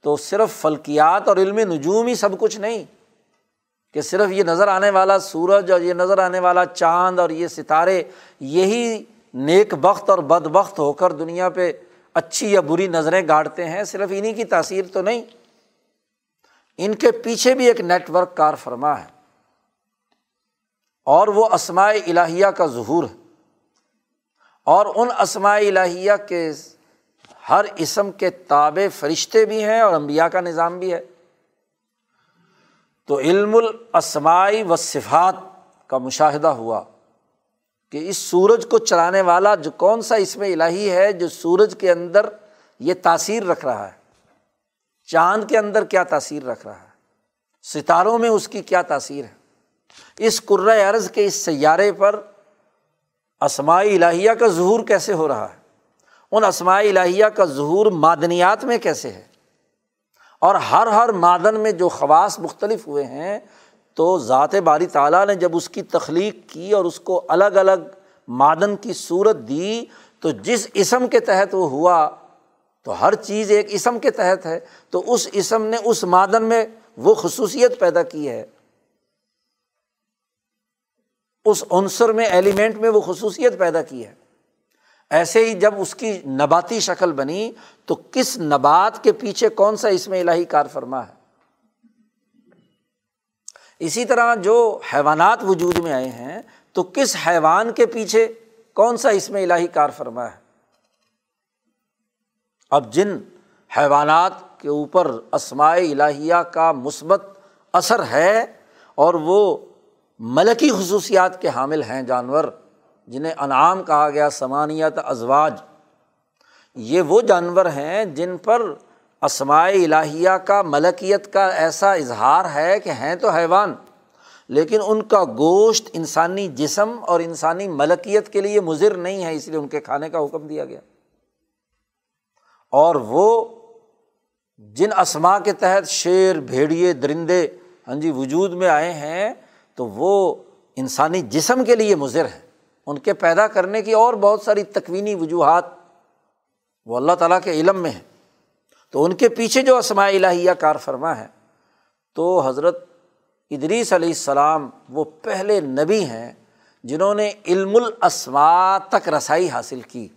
Speaker 1: تو صرف فلکیات اور علم نجوم ہی سب کچھ نہیں، کہ صرف یہ نظر آنے والا سورج اور یہ نظر آنے والا چاند اور یہ ستارے یہی نیک بخت اور بد بخت ہو کر دنیا پہ اچھی یا بری نظریں گاڑتے ہیں، صرف انہیں کی تاثیر تو نہیں۔ ان کے پیچھے بھی ایک نیٹ ورک کار فرما ہے۔ اور وہ اسماعی الہیہ کا ظہور ہے۔ اور ان اسماعی الہیہ کے ہر اسم کے تابع فرشتے بھی ہیں اور امبیا کا نظام بھی ہے۔ تو علم الاسماعی و صفات کا مشاہدہ ہوا۔ کہ اس سورج کو چلانے والا جو کون سا اس میں الہی ہے جو سورج کے اندر یہ تاثیر رکھ رہا ہے؟ چاند کے اندر کیا تاثیر رکھ رہا ہے؟ ستاروں میں اس کی کیا تاثیر ہے؟ اس عرض کے اس سیارے پر اسماعی الہیہ کا ظہور کیسے ہو رہا ہے؟ ان اسماعی الہیہ کا ظہور معدنیات میں کیسے ہے؟ اور ہر ہر معدن میں جو خواص مختلف ہوئے ہیں تو ذات باری تعالیٰ نے جب اس کی تخلیق کی اور اس کو الگ الگ معدن کی صورت دی، تو جس اسم کے تحت وہ ہوا، تو ہر چیز ایک اسم کے تحت ہے، تو اس اسم نے اس مادن میں وہ خصوصیت پیدا کی ہے۔ اس عنصر میں ایلیمنٹ میں وہ خصوصیت پیدا کی ہے۔ ایسے ہی جب اس کی نباتی شکل بنی، تو کس نبات کے پیچھے کون سا اس میں الہی کار فرما ہے؟ اسی طرح جو حیوانات وجود میں آئے ہیں، تو کس حیوان کے پیچھے کون سا اس میں الہی کار فرما ہے؟ اب جن حیوانات کے اوپر اسماء الہیہ کا مثبت اثر ہے اور وہ ملکی خصوصیات کے حامل ہیں جانور، جنہیں انعام کہا گیا، سمانیت ازواج، یہ وہ جانور ہیں جن پر اسماعی الہیہ کا ملکیت کا ایسا اظہار ہے کہ ہیں تو حیوان، لیکن ان کا گوشت انسانی جسم اور انسانی ملکیت کے لیے مضر نہیں ہے، اس لیے ان کے کھانے کا حکم دیا گیا۔ اور وہ جن اسما کے تحت شیر، بھیڑیے، درندے ہاں جی وجود میں آئے ہیں، تو وہ انسانی جسم کے لیے مضر ہیں ان کے پیدا کرنے کی اور بہت ساری تکوینی وجوہات وہ اللہ تعالیٰ کے علم میں ہیں۔ تو ان کے پیچھے جو اسماء الہیہ کار فرما ہے، تو حضرت ادریس علیہ السلام وہ پہلے نبی ہیں جنہوں نے علم الاسما تک رسائی حاصل کی۔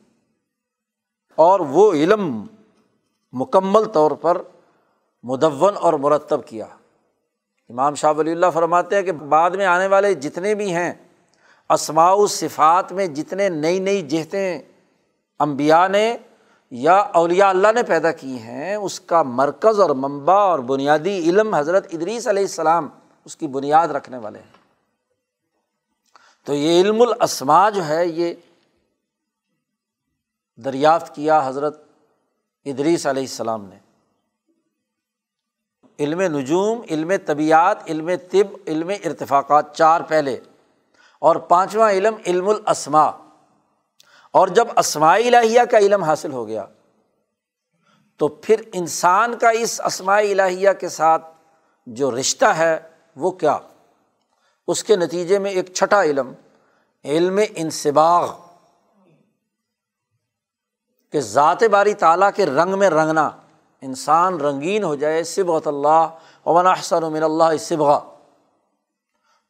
Speaker 1: اور وہ علم مکمل طور پر مدون اور مرتب کیا۔ امام شاہ ولی اللہ فرماتے ہیں کہ بعد میں آنے والے جتنے بھی ہیں اسماع صفات میں جتنے نئی نئی جہتیں امبیا نے یا اولیاء اللہ نے پیدا کی ہیں، اس کا مرکز اور منبع اور بنیادی علم حضرت ادریس علیہ السلام اس کی بنیاد رکھنے والے ہیں۔ تو یہ علم الاسما جو ہے، یہ دریافت کیا حضرت ادریس علیہ السلام نے۔ علم نجوم، علم طبیعت، علم طب، علم ارتفاقات، چار پہلے۔ اور پانچواں علم علم الاسما اور جب اسماء الہیہ کا علم حاصل ہو گیا، تو پھر انسان کا اس اسماء الہیہ کے ساتھ جو رشتہ ہے، وہ کیا؟ اس کے نتیجے میں ایک چھٹا علم علم انصباغ کہ ذات باری تعالیٰ کے رنگ میں رنگنا، انسان رنگین ہو جائے صبغت اللہ عمن احسن من اللہ صبغ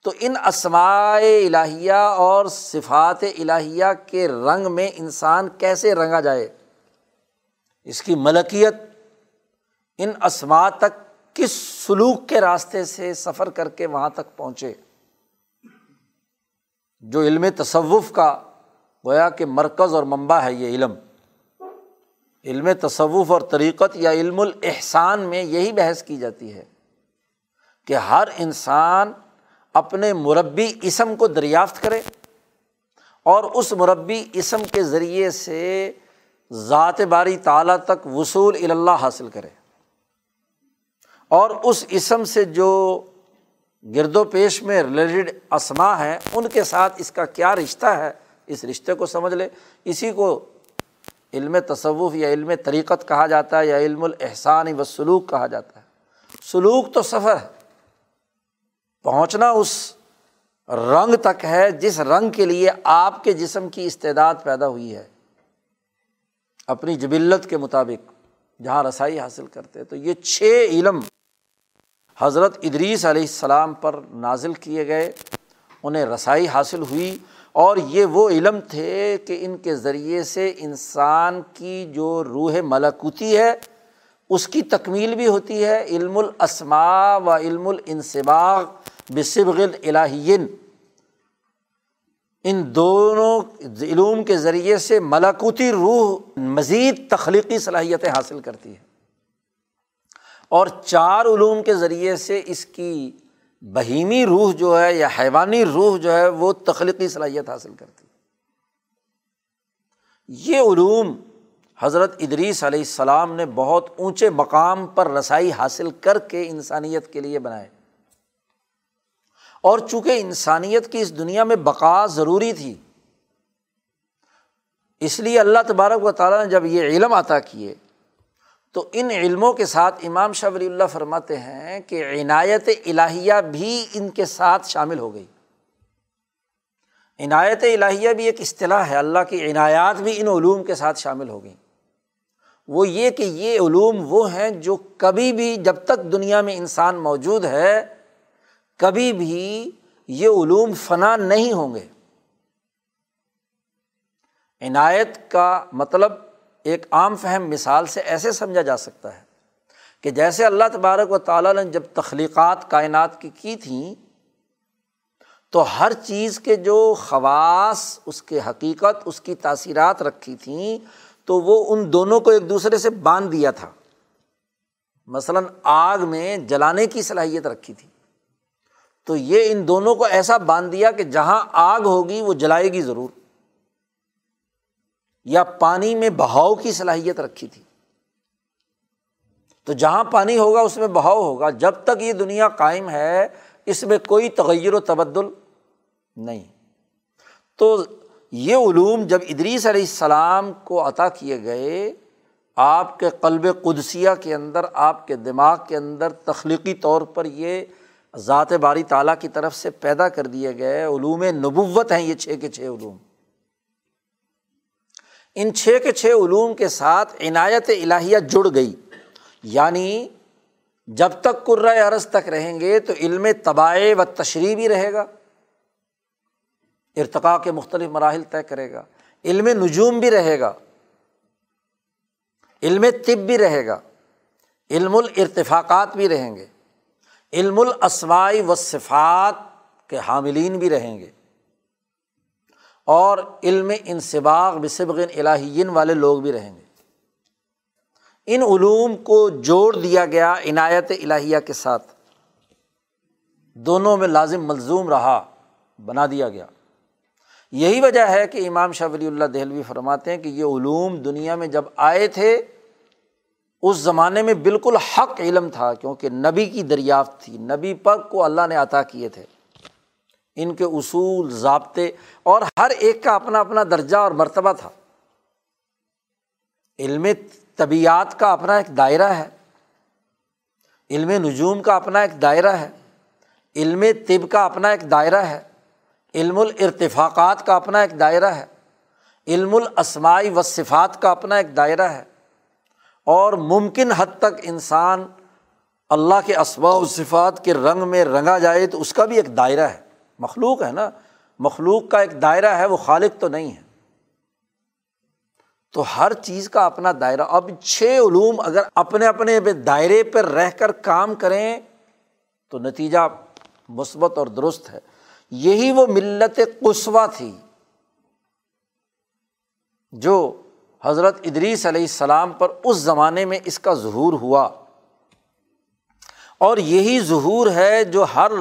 Speaker 1: تو ان اسماء الہیہ اور صفات الہیہ کے رنگ میں انسان کیسے رنگا جائے؟ اس کی ملکیت ان اسما تک کس سلوک کے راستے سے سفر کر کے وہاں تک پہنچے؟ جو علم تصوف کا گویا کہ مرکز اور منبع ہے یہ علم۔ علم تصوف اور طریقت یا علم الاحسان میں یہی بحث کی جاتی ہے کہ ہر انسان اپنے مربی اسم کو دریافت کرے اور اس مربی اسم کے ذریعے سے ذات باری تعالیٰ تک وصول اللہ حاصل کرے اور اس اسم سے جو گرد و پیش میں ریلیٹڈ اسما ہے ان کے ساتھ اس کا کیا رشتہ ہے، اس رشتے کو سمجھ لے۔ اسی کو علم تصوف یا علم طریقت کہا جاتا ہے یا علم الاحسان و سلوک کہا جاتا ہے۔ سلوک تو سفر ہے۔ پہنچنا اس رنگ تک ہے جس رنگ کے لیے آپ کے جسم کی استعداد پیدا ہوئی ہے۔ اپنی جبلت کے مطابق جہاں رسائی حاصل کرتے تو یہ چھ علم حضرت ادریس علیہ السلام پر نازل کیے گئے، انہیں رسائی حاصل ہوئی۔ اور یہ وہ علم تھے کہ ان کے ذریعے سے انسان کی جو روح ملکوتی ہے، اس کی تکمیل بھی ہوتی ہے۔ علم الاسما و علم الانصباغ بصبغ الہین ان دونوں علوم کے ذریعے سے ملاکوتی روح مزید تخلیقی صلاحیتیں حاصل کرتی ہے اور چار علوم کے ذریعے سے اس کی بہیمی روح جو ہے یا حیوانی روح جو ہے وہ تخلیقی صلاحیت حاصل کرتی ہے۔ یہ علوم حضرت ادریس علیہ السلام نے بہت اونچے مقام پر رسائی حاصل کر کے انسانیت کے لیے بنائے۔ اور چونکہ انسانیت کی اس دنیا میں بقا ضروری تھی، اس لیے اللہ تبارک و تعالیٰ نے جب یہ علم عطا کیے، تو ان علموں کے ساتھ امام شاہ ولی اللہ فرماتے ہیں کہ عنایت الہیہ بھی ان کے ساتھ شامل ہو گئی۔ عنایت الہیہ بھی ایک اصطلاح ہے، اللہ کی عنایات بھی ان علوم کے ساتھ شامل ہو گئیں۔ وہ یہ کہ یہ علوم وہ ہیں جو کبھی بھی جب تک دنیا میں انسان موجود ہے کبھی بھی یہ علوم فنا نہیں ہوں گے۔ عنایت کا مطلب ایک عام فہم مثال سے ایسے سمجھا جا سکتا ہے کہ جیسے اللہ تبارک و تعالیٰ نے جب تخلیقات کائنات کی کی تھیں، تو ہر چیز کے جو خواص، اس کے حقیقت، اس کی تاثیرات رکھی تھیں، تو وہ ان دونوں کو ایک دوسرے سے باندھ دیا تھا۔ مثلاً آگ میں جلانے کی صلاحیت رکھی تھی۔ تو یہ ان دونوں کو ایسا باندھ دیا کہ جہاں آگ ہوگی وہ جلائے گی ضرور۔ یا پانی میں بہاؤ کی صلاحیت رکھی تھی۔ تو جہاں پانی ہوگا اس میں بہاؤ ہوگا۔ جب تک یہ دنیا قائم ہے، اس میں کوئی تغیر و تبدل نہیں۔ تو یہ علوم جب ادریس علیہ السلام کو عطا کیے گئے، آپ کے قلب قدسیہ کے اندر، آپ کے دماغ کے اندر تخلیقی طور پر یہ ذات باری تعالیٰ کی طرف سے پیدا کر دیے گئے علوم نبوت ہیں یہ چھ کے چھ علوم۔ ان چھ کے چھ علوم کے ساتھ عنایت الہیہ جڑ گئی۔ یعنی جب تک قرۂۂ عرض تک رہیں گے تو علم طباع و تشریح بھی رہے گا۔ ارتقاء کے مختلف مراحل طے کرے گا۔ علم نجوم بھی رہے گا۔ علم طب بھی رہے گا۔ علم الرتفاقات بھی رہیں گے۔ علم الاسماعی و صفات کے حاملین بھی رہیں گے۔ اور علم انصباغ بصبغ الہین والے لوگ بھی رہیں گے۔ ان علوم کو جوڑ دیا گیا عنایت الہیہ کے ساتھ۔ دونوں میں لازم ملزوم رہا بنا دیا گیا۔ یہی وجہ ہے کہ امام شاہ ولی اللہ دہلوی فرماتے ہیں کہ یہ علوم دنیا میں جب آئے تھے اس زمانے میں بالکل حق علم تھا کیونکہ نبی کی دریافت تھی، نبی پر کو اللہ نے عطا کیے تھے۔ ان کے اصول، ضابطے اور ہر ایک کا اپنا اپنا درجہ اور مرتبہ تھا۔ علم طبیعت کا اپنا ایک دائرہ ہے۔ علم نجوم کا اپنا ایک دائرہ ہے۔ علم طب کا اپنا ایک دائرہ ہے۔ علم الرتفاقات کا اپنا ایک دائرہ ہے۔ علم الاسماعی و صفات کا اپنا ایک دائرہ ہے۔ اور ممکن حد تک انسان اللہ کے اسماء و صفات کے رنگ میں رنگا جائے تو اس کا بھی ایک دائرہ ہے۔ مخلوق ہے نا۔ مخلوق کا ایک دائرہ ہے، وہ خالق تو نہیں ہے۔ تو ہر چیز کا اپنا دائرہ۔ اب چھ علوم اگر اپنے اپنے دائرے پر رہ کر کام کریں تو نتیجہ مثبت اور درست ہے۔ یہی وہ ملت قصوا تھی جو حضرت ادریس علیہ السلام پر اس زمانے میں اس کا ظہور ہوا۔ اور یہی ظہور ہے جو ہر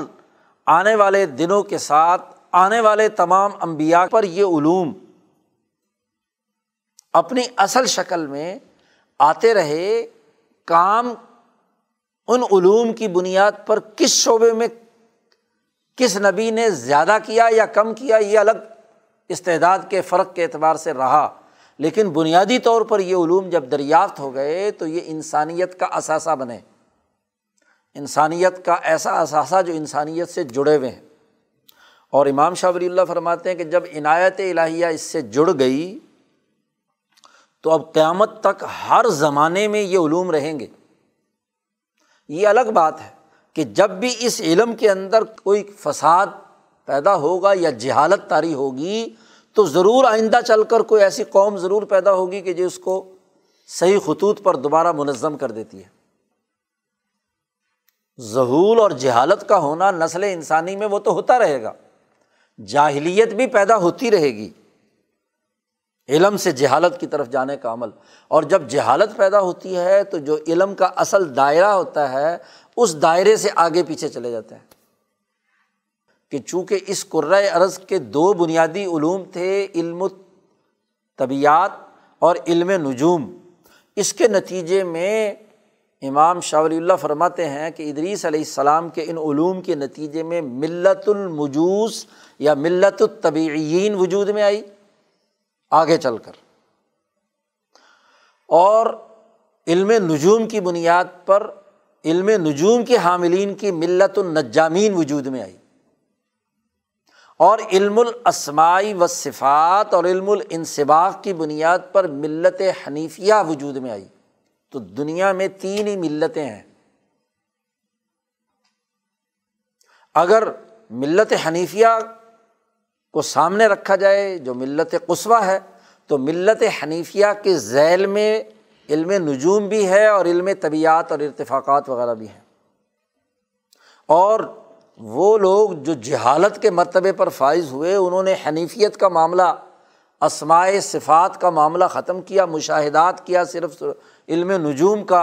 Speaker 1: آنے والے دنوں کے ساتھ آنے والے تمام امبیا پر یہ علوم اپنی اصل شکل میں آتے رہے۔ کام ان علوم کی بنیاد پر کس شعبے میں کس نبی نے زیادہ کیا یا کم کیا، یہ الگ استعداد کے فرق کے اعتبار سے رہا۔ لیکن بنیادی طور پر یہ علوم جب دریافت ہو گئے تو یہ انسانیت کا اثاثہ بنے۔ انسانیت کا ایسا اثاثہ جو انسانیت سے جڑے ہوئے ہیں۔ اور امام شاہ ولی اللہ فرماتے ہیں کہ جب عنایت الہیہ اس سے جڑ گئی تو اب قیامت تک ہر زمانے میں یہ علوم رہیں گے۔ یہ الگ بات ہے کہ جب بھی اس علم کے اندر کوئی فساد پیدا ہوگا یا جہالت تاری ہوگی تو ضرور آئندہ چل کر کوئی ایسی قوم ضرور پیدا ہوگی کہ جو اس کو صحیح خطوط پر دوبارہ منظم کر دیتی ہے۔ ظہول اور جہالت کا ہونا نسل انسانی میں وہ تو ہوتا رہے گا۔ جاہلیت بھی پیدا ہوتی رہے گی۔ علم سے جہالت کی طرف جانے کا عمل۔ اور جب جہالت پیدا ہوتی ہے تو جو علم کا اصل دائرہ ہوتا ہے، اس دائرے سے آگے پیچھے چلے جاتے ہیں۔ کہ چونکہ اس قرۂۂ عرض کے دو بنیادی علوم تھے، علم طبیعت اور علم نجوم۔ اس کے نتیجے میں امام شاہ ولی اللہ فرماتے ہیں کہ ادریس علیہ السلام کے ان علوم کے نتیجے میں ملت المجوس یا ملت الطبعین وجود میں آئی، آگے چل کر۔ اور علم نجوم کی بنیاد پر، علم نجوم کے حاملین کی ملت النجامین وجود میں آئی۔ اور علم الاسماعی و صفات اور علم الانصباق کی بنیاد پر ملت حنیفیہ وجود میں آئی۔ تو دنیا میں تین ہی ملتیں ہیں۔ اگر ملت حنیفیہ کو سامنے رکھا جائے، جو ملت قصبہ ہے، تو ملت حنیفیہ کے ذیل میں علم نجوم بھی ہے اور علم طبیعت اور ارتفاقات وغیرہ بھی ہیں۔ اور وہ لوگ جو جہالت کے مرتبے پر فائز ہوئے، انہوں نے حنیفیت کا معاملہ اسمائے صفات کا معاملہ ختم کیا، مشاہدات کیا صرف علم نجوم کا،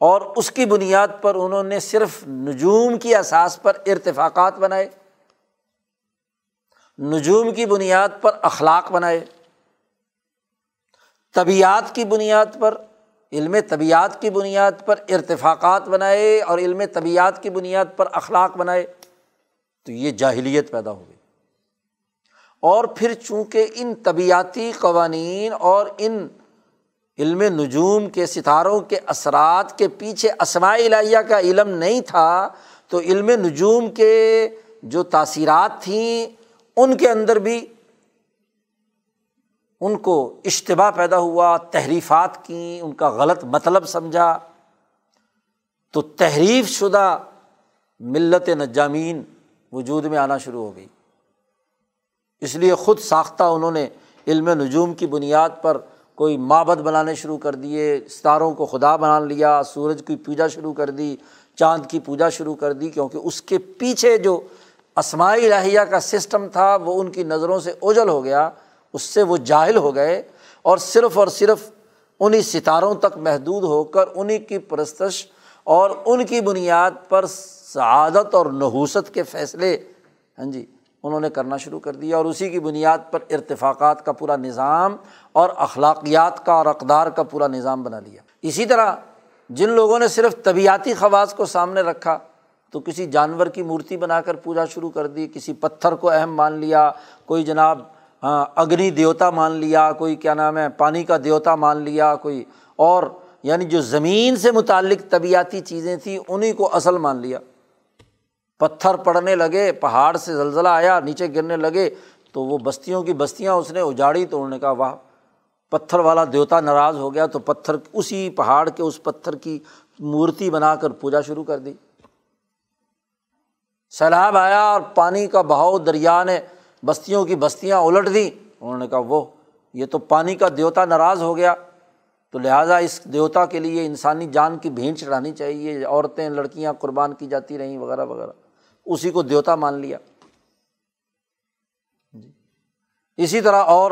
Speaker 1: اور اس کی بنیاد پر انہوں نے صرف نجوم کی اساس پر ارتفاقات بنائے، نجوم کی بنیاد پر اخلاق بنائے، طبیعت کی بنیاد پر علم طبیعت کی بنیاد پر ارتفاقات بنائے اور علم طبیعت کی بنیاد پر اخلاق بنائے، تو یہ جاہلیت پیدا ہو گئی۔ اور پھر چونکہ ان طبیعتی قوانین اور ان علم نجوم کے ستاروں کے اثرات کے پیچھے اسماء الہیہ کا علم نہیں تھا، تو علم نجوم کے جو تاثیرات تھیں، ان کے اندر بھی ان کو اشتباہ پیدا ہوا، تحریفات کیں ان کا غلط مطلب سمجھا۔ تو تحریف شدہ ملت نجامین وجود میں آنا شروع ہو گئی۔ اس لیے خود ساختہ انہوں نے علم نجوم کی بنیاد پر کوئی معبد بنانے شروع کر دیے، ستاروں کو خدا بنا لیا، سورج کی پوجا شروع کر دی، چاند کی پوجا شروع کر دی، کیونکہ اس کے پیچھے جو اسماعی الہیہ کا سسٹم تھا، وہ ان کی نظروں سے اوجل ہو گیا۔ اس سے وہ جاہل ہو گئے اور صرف اور صرف انہیں ستاروں تک محدود ہو کر انہیں کی پرستش اور ان کی بنیاد پر سعادت اور نحوست کے فیصلے ہاں جی انہوں نے کرنا شروع کر دیا اور اسی کی بنیاد پر ارتفاقات کا پورا نظام اور اخلاقیات کا اور اقدار کا پورا نظام بنا لیا۔ اسی طرح جن لوگوں نے صرف طبیعتی خواص کو سامنے رکھا، تو کسی جانور کی مورتی بنا کر پوجا شروع کر دی، کسی پتھر کو اہم مان لیا، کوئی جناب ہاں، اگنی دیوتا مان لیا، کوئی کیا نام ہے، پانی کا دیوتا مان لیا، کوئی اور یعنی جو زمین سے متعلق طبیعتی چیزیں تھیں انہیں کو اصل مان لیا۔ پتھر پڑنے لگے، پہاڑ سے زلزلہ آیا، نیچے گرنے لگے، تو وہ بستیوں کی بستیاں اس نے اجاڑی تو انہوں نے کہا، واہ، پتھر والا دیوتا ناراض ہو گیا، تو پتھر اسی پہاڑ کے اس پتھر کی مورتی بنا کر پوجا شروع کر دی۔ سیلاب آیا اور پانی کا بہاؤ دریا نے بستیوں کی بستیاں الٹ دیں۔ انہوں نے کہا، وہ، یہ تو پانی کا دیوتا ناراض ہو گیا۔ تو لہٰذا اس دیوتا کے لیے انسانی جان کی بھیڑ چڑھانی چاہیے، عورتیں، لڑکیاں قربان کی جاتی رہیں، وغیرہ وغیرہ۔ اسی کو دیوتا مان لیا۔ جی۔ اسی طرح اور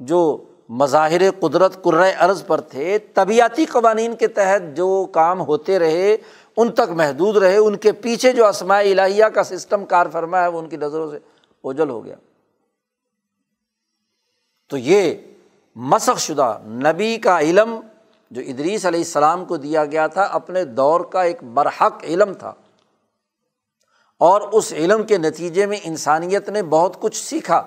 Speaker 1: جو مظاہر قدرت عرض پر تھے، طبیعتی قوانین کے تحت جو کام ہوتے رہے، ان تک محدود رہے۔ ان کے پیچھے جو اسماء الہیہ کا سسٹم کار فرما ہے، وہ ان کی نظروں سے اوجل ہو گیا۔ تو یہ مسخ شدہ نبی کا علم جو ادریس علیہ السلام کو دیا گیا تھا، اپنے دور کا ایک برحق علم تھا۔ اور اس علم کے نتیجے میں انسانیت نے بہت کچھ سیکھا۔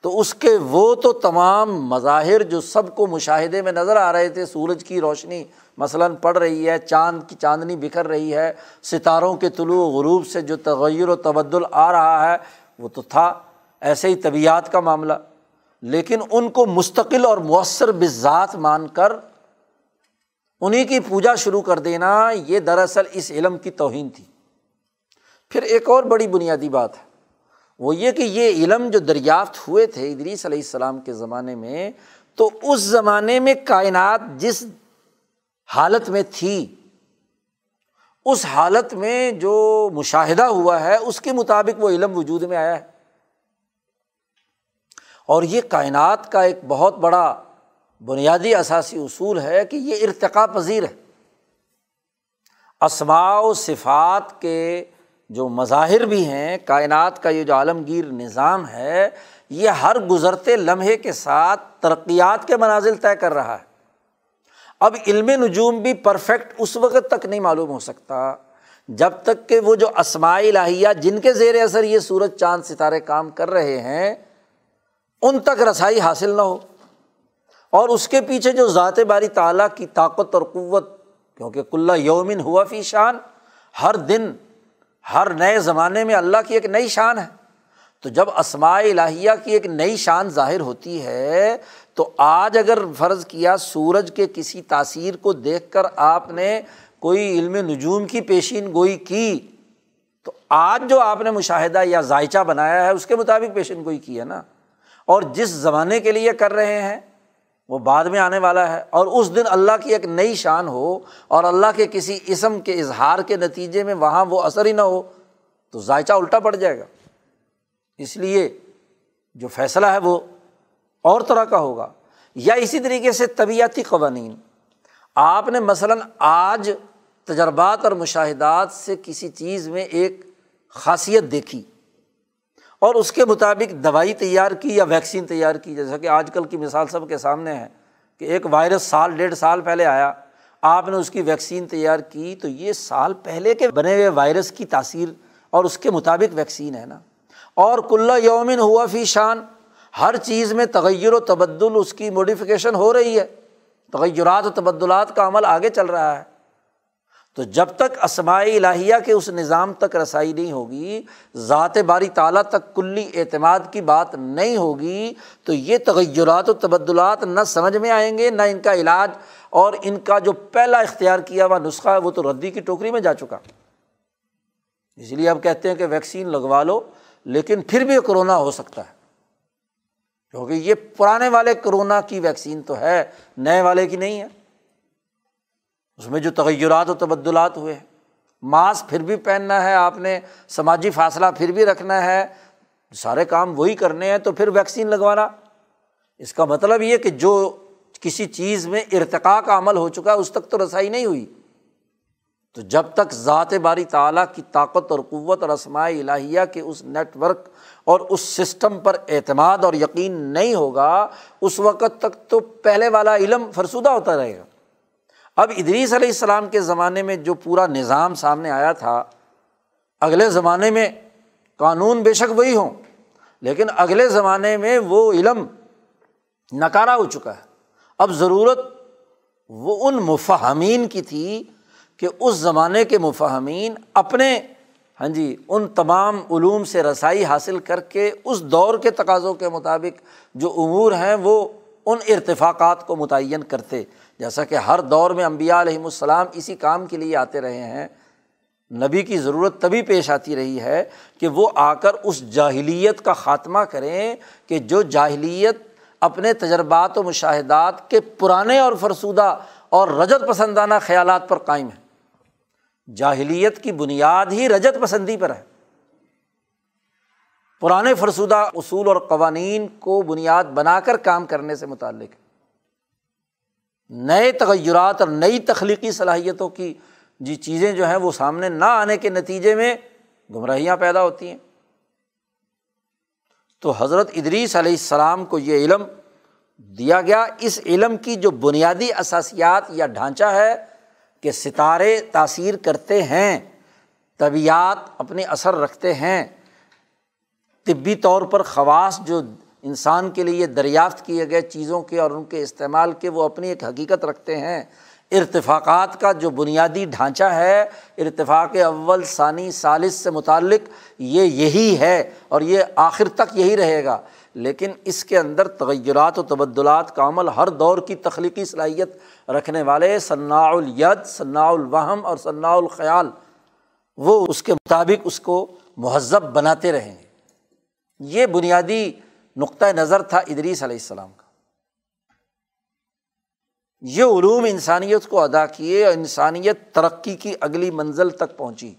Speaker 1: تو اس کے وہ تو تمام مظاہر جو سب کو مشاہدے میں نظر آ رہے تھے، سورج کی روشنی مثلاً پڑ رہی ہے، چاند کی چاندنی بکھر رہی ہے، ستاروں کے طلوع غروب سے جو تغیر و تبدل آ رہا ہے، وہ تو تھا۔ ایسے ہی طبیعت کا معاملہ۔ لیکن ان کو مستقل اور مؤثر بذات مان کر انہیں کی پوجا شروع کر دینا، یہ دراصل اس علم کی توہین تھی۔ پھر ایک اور بڑی بنیادی بات ہے، وہ یہ کہ یہ علم جو دریافت ہوئے تھے ادریس علیہ السلام کے زمانے میں، تو اس زمانے میں کائنات جس حالت میں تھی، اس حالت میں جو مشاہدہ ہوا ہے، اس کے مطابق وہ علم وجود میں آیا ہے۔ اور یہ کائنات کا ایک بہت بڑا بنیادی اثاثی اصول ہے کہ یہ ارتقا پذیر ہے۔ اسماع و صفات کے جو مظاہر بھی ہیں، کائنات کا یہ جو عالمگیر نظام ہے، یہ ہر گزرتے لمحے کے ساتھ ترقیات کے منازل طے کر رہا ہے۔ اب علم نجوم بھی پرفیکٹ اس وقت تک نہیں معلوم ہو سکتا، جب تک کہ وہ جو اسماعی لاہیا جن کے زیر اثر یہ سورج چاند ستارے کام کر رہے ہیں ان تک رسائی حاصل نہ ہو۔ اور اس کے پیچھے جو ذات باری تعالیٰ کی طاقت اور قوت، کیونکہ کلّہ یومن ہوا فی شان، ہر دن، ہر نئے زمانے میں اللہ کی ایک نئی شان ہے۔ تو جب اسماء الہیہ کی ایک نئی شان ظاہر ہوتی ہے، تو آج اگر فرض کیا سورج کے کسی تاثیر کو دیکھ کر آپ نے کوئی علم نجوم کی پیشین گوئی کی، تو آج جو آپ نے مشاہدہ یا ذائچہ بنایا ہے، اس کے مطابق پیشین گوئی کی ہے نا۔ اور جس زمانے کے لیے کر رہے ہیں، وہ بعد میں آنے والا ہے۔ اور اس دن اللہ کی ایک نئی شان ہو اور اللہ کے کسی اسم کے اظہار کے نتیجے میں وہاں وہ اثر ہی نہ ہو، تو ذائچہ الٹا پڑ جائے گا۔ اس لیے جو فیصلہ ہے وہ اور طرح کا ہوگا۔ یا اسی طریقے سے طبیعتی قوانین۔ آپ نے مثلاً آج تجربات اور مشاہدات سے کسی چیز میں ایک خاصیت دیکھی۔ اور اس کے مطابق دوائی تیار کی یا ویکسین تیار کی، جیسا کہ آج کل کی مثال سب کے سامنے ہے کہ ایک وائرس سال، ڈیڑھ سال پہلے آیا، آپ نے اس کی ویکسین تیار کی تو یہ سال پہلے کے بنے ہوئے وائرس کی تاثیر اور اس کے مطابق ویکسین ہے نا۔ اور کلّا یومن ہوا فی شان، ہر چیز میں تغیر و تبدل اس کی موڈیفیکیشن ہو رہی ہے۔ تغیرات و تبدلات کا عمل آگے چل رہا ہے۔ تو جب تک اسماعی الہیہ کے اس نظام تک رسائی نہیں ہوگی، ذات باری تعالیٰ تک کلی اعتماد کی بات نہیں ہوگی، تو یہ تغیرات و تبدلات نہ سمجھ میں آئیں گے، نہ ان کا علاج اور ان کا جو پہلا اختیار کیا ہوا نسخہ ہے، وہ تو ردی کی ٹوکری میں جا چکا۔ اس لیے اب کہتے ہیں کہ ویکسین لگوا لو، لیکن پھر بھی کرونا ہو سکتا ہے۔ کیونکہ یہ پرانے والے کرونا کی ویکسین تو ہے، نئے والے کی نہیں ہے۔ اس میں جو تغیرات و تبدلات ہوئے ہیں، ماسک پھر بھی پہننا ہے، آپ نے سماجی فاصلہ پھر بھی رکھنا ہے، سارے کام وہی کرنے ہیں، تو پھر ویکسین لگوانا۔ اس کا مطلب یہ کہ جو کسی چیز میں ارتقا کا عمل ہو چکا ہے، اس تک تو رسائی نہیں ہوئی۔ تو جب تک ذات باری تعلیٰ کی طاقت اور قوت اور اسماء الہیہ کے اس نیٹ ورک اور اس سسٹم پر اعتماد اور یقین نہیں ہوگا، اس وقت تک تو پہلے والا علم فرسودہ ہوتا رہے گا۔ اب ادریس علیہ السلام کے زمانے میں جو پورا نظام سامنے آیا تھا، اگلے زمانے میں قانون بے شک وہی ہوں، لیکن اگلے زمانے میں وہ علم نکارا ہو چکا ہے۔ اب ضرورت وہ ان مفہمین کی تھی کہ اس زمانے کے مفہمین اپنے ہاں جی ان تمام علوم سے رسائی حاصل کر کے اس دور کے تقاضوں کے مطابق جو امور ہیں وہ ان ارتفاقات کو متعین کرتے۔ جیسا کہ ہر دور میں امبیا علیہم السلام اسی کام کے لیے آتے رہے ہیں، نبی کی ضرورت تبھی پیش آتی رہی ہے کہ وہ آ کر اس جاہلیت کا خاتمہ کریں کہ جو جاہلیت اپنے تجربات و مشاہدات کے پرانے اور فرسودہ اور رجت پسندانہ خیالات پر قائم ہے جاہلیت کی بنیاد ہی رجت پسندی پر ہے۔ پرانے فرسودہ اصول اور قوانین کو بنیاد بنا کر کام کرنے سے متعلق۔ ہے نئے تغیرات اور نئی تخلیقی صلاحیتوں کی جی چیزیں جو ہیں وہ سامنے نہ آنے کے نتیجے میں گمراہیاں پیدا ہوتی ہیں۔ تو حضرت ادریس علیہ السلام کو یہ علم دیا گیا۔ اس علم کی جو بنیادی اثاسیات یا ڈھانچہ ہے کہ ستارے تاثیر کرتے ہیں، طبیعت اپنے اثر رکھتے ہیں۔ طبی طور پر خواص جو انسان کے لیے دریافت کیے گئے چیزوں کے اور ان کے استعمال کے وہ اپنی ایک حقیقت رکھتے ہیں۔ ارتفاقات کا جو بنیادی ڈھانچہ ہے، ارتفاق اول، ثانی، ثالث سے متعلق، یہ یہی ہے اور یہ آخر تک یہی رہے گا۔ لیکن اس کے اندر تغیرات و تبدلات کا عمل ہر دور کی تخلیقی صلاحیت رکھنے والے ثناء الید ثناء الوہم اور ثناء الخیال، وہ اس کے مطابق اس کو مہذب بناتے رہیں گے۔ یہ بنیادی نقطۂ نظر تھا ادریس علیہ السلام کا۔ یہ علوم انسانیت کو ادا کیے اور انسانیت ترقی کی اگلی منزل تک پہنچی۔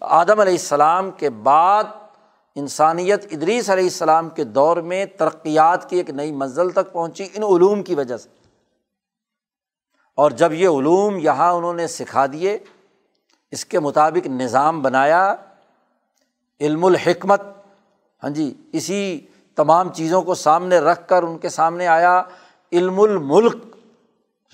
Speaker 1: آدم علیہ السلام کے بعد انسانیت ادریس علیہ السلام کے دور میں ترقیات کی ایک نئی منزل تک پہنچی ان علوم کی وجہ سے۔ اور جب یہ علوم یہاں انہوں نے سکھا دیے، اس کے مطابق نظام بنایا، علم الحکمت ہاں جی اسی تمام چیزوں کو سامنے رکھ کر ان کے سامنے آیا، علم الملک،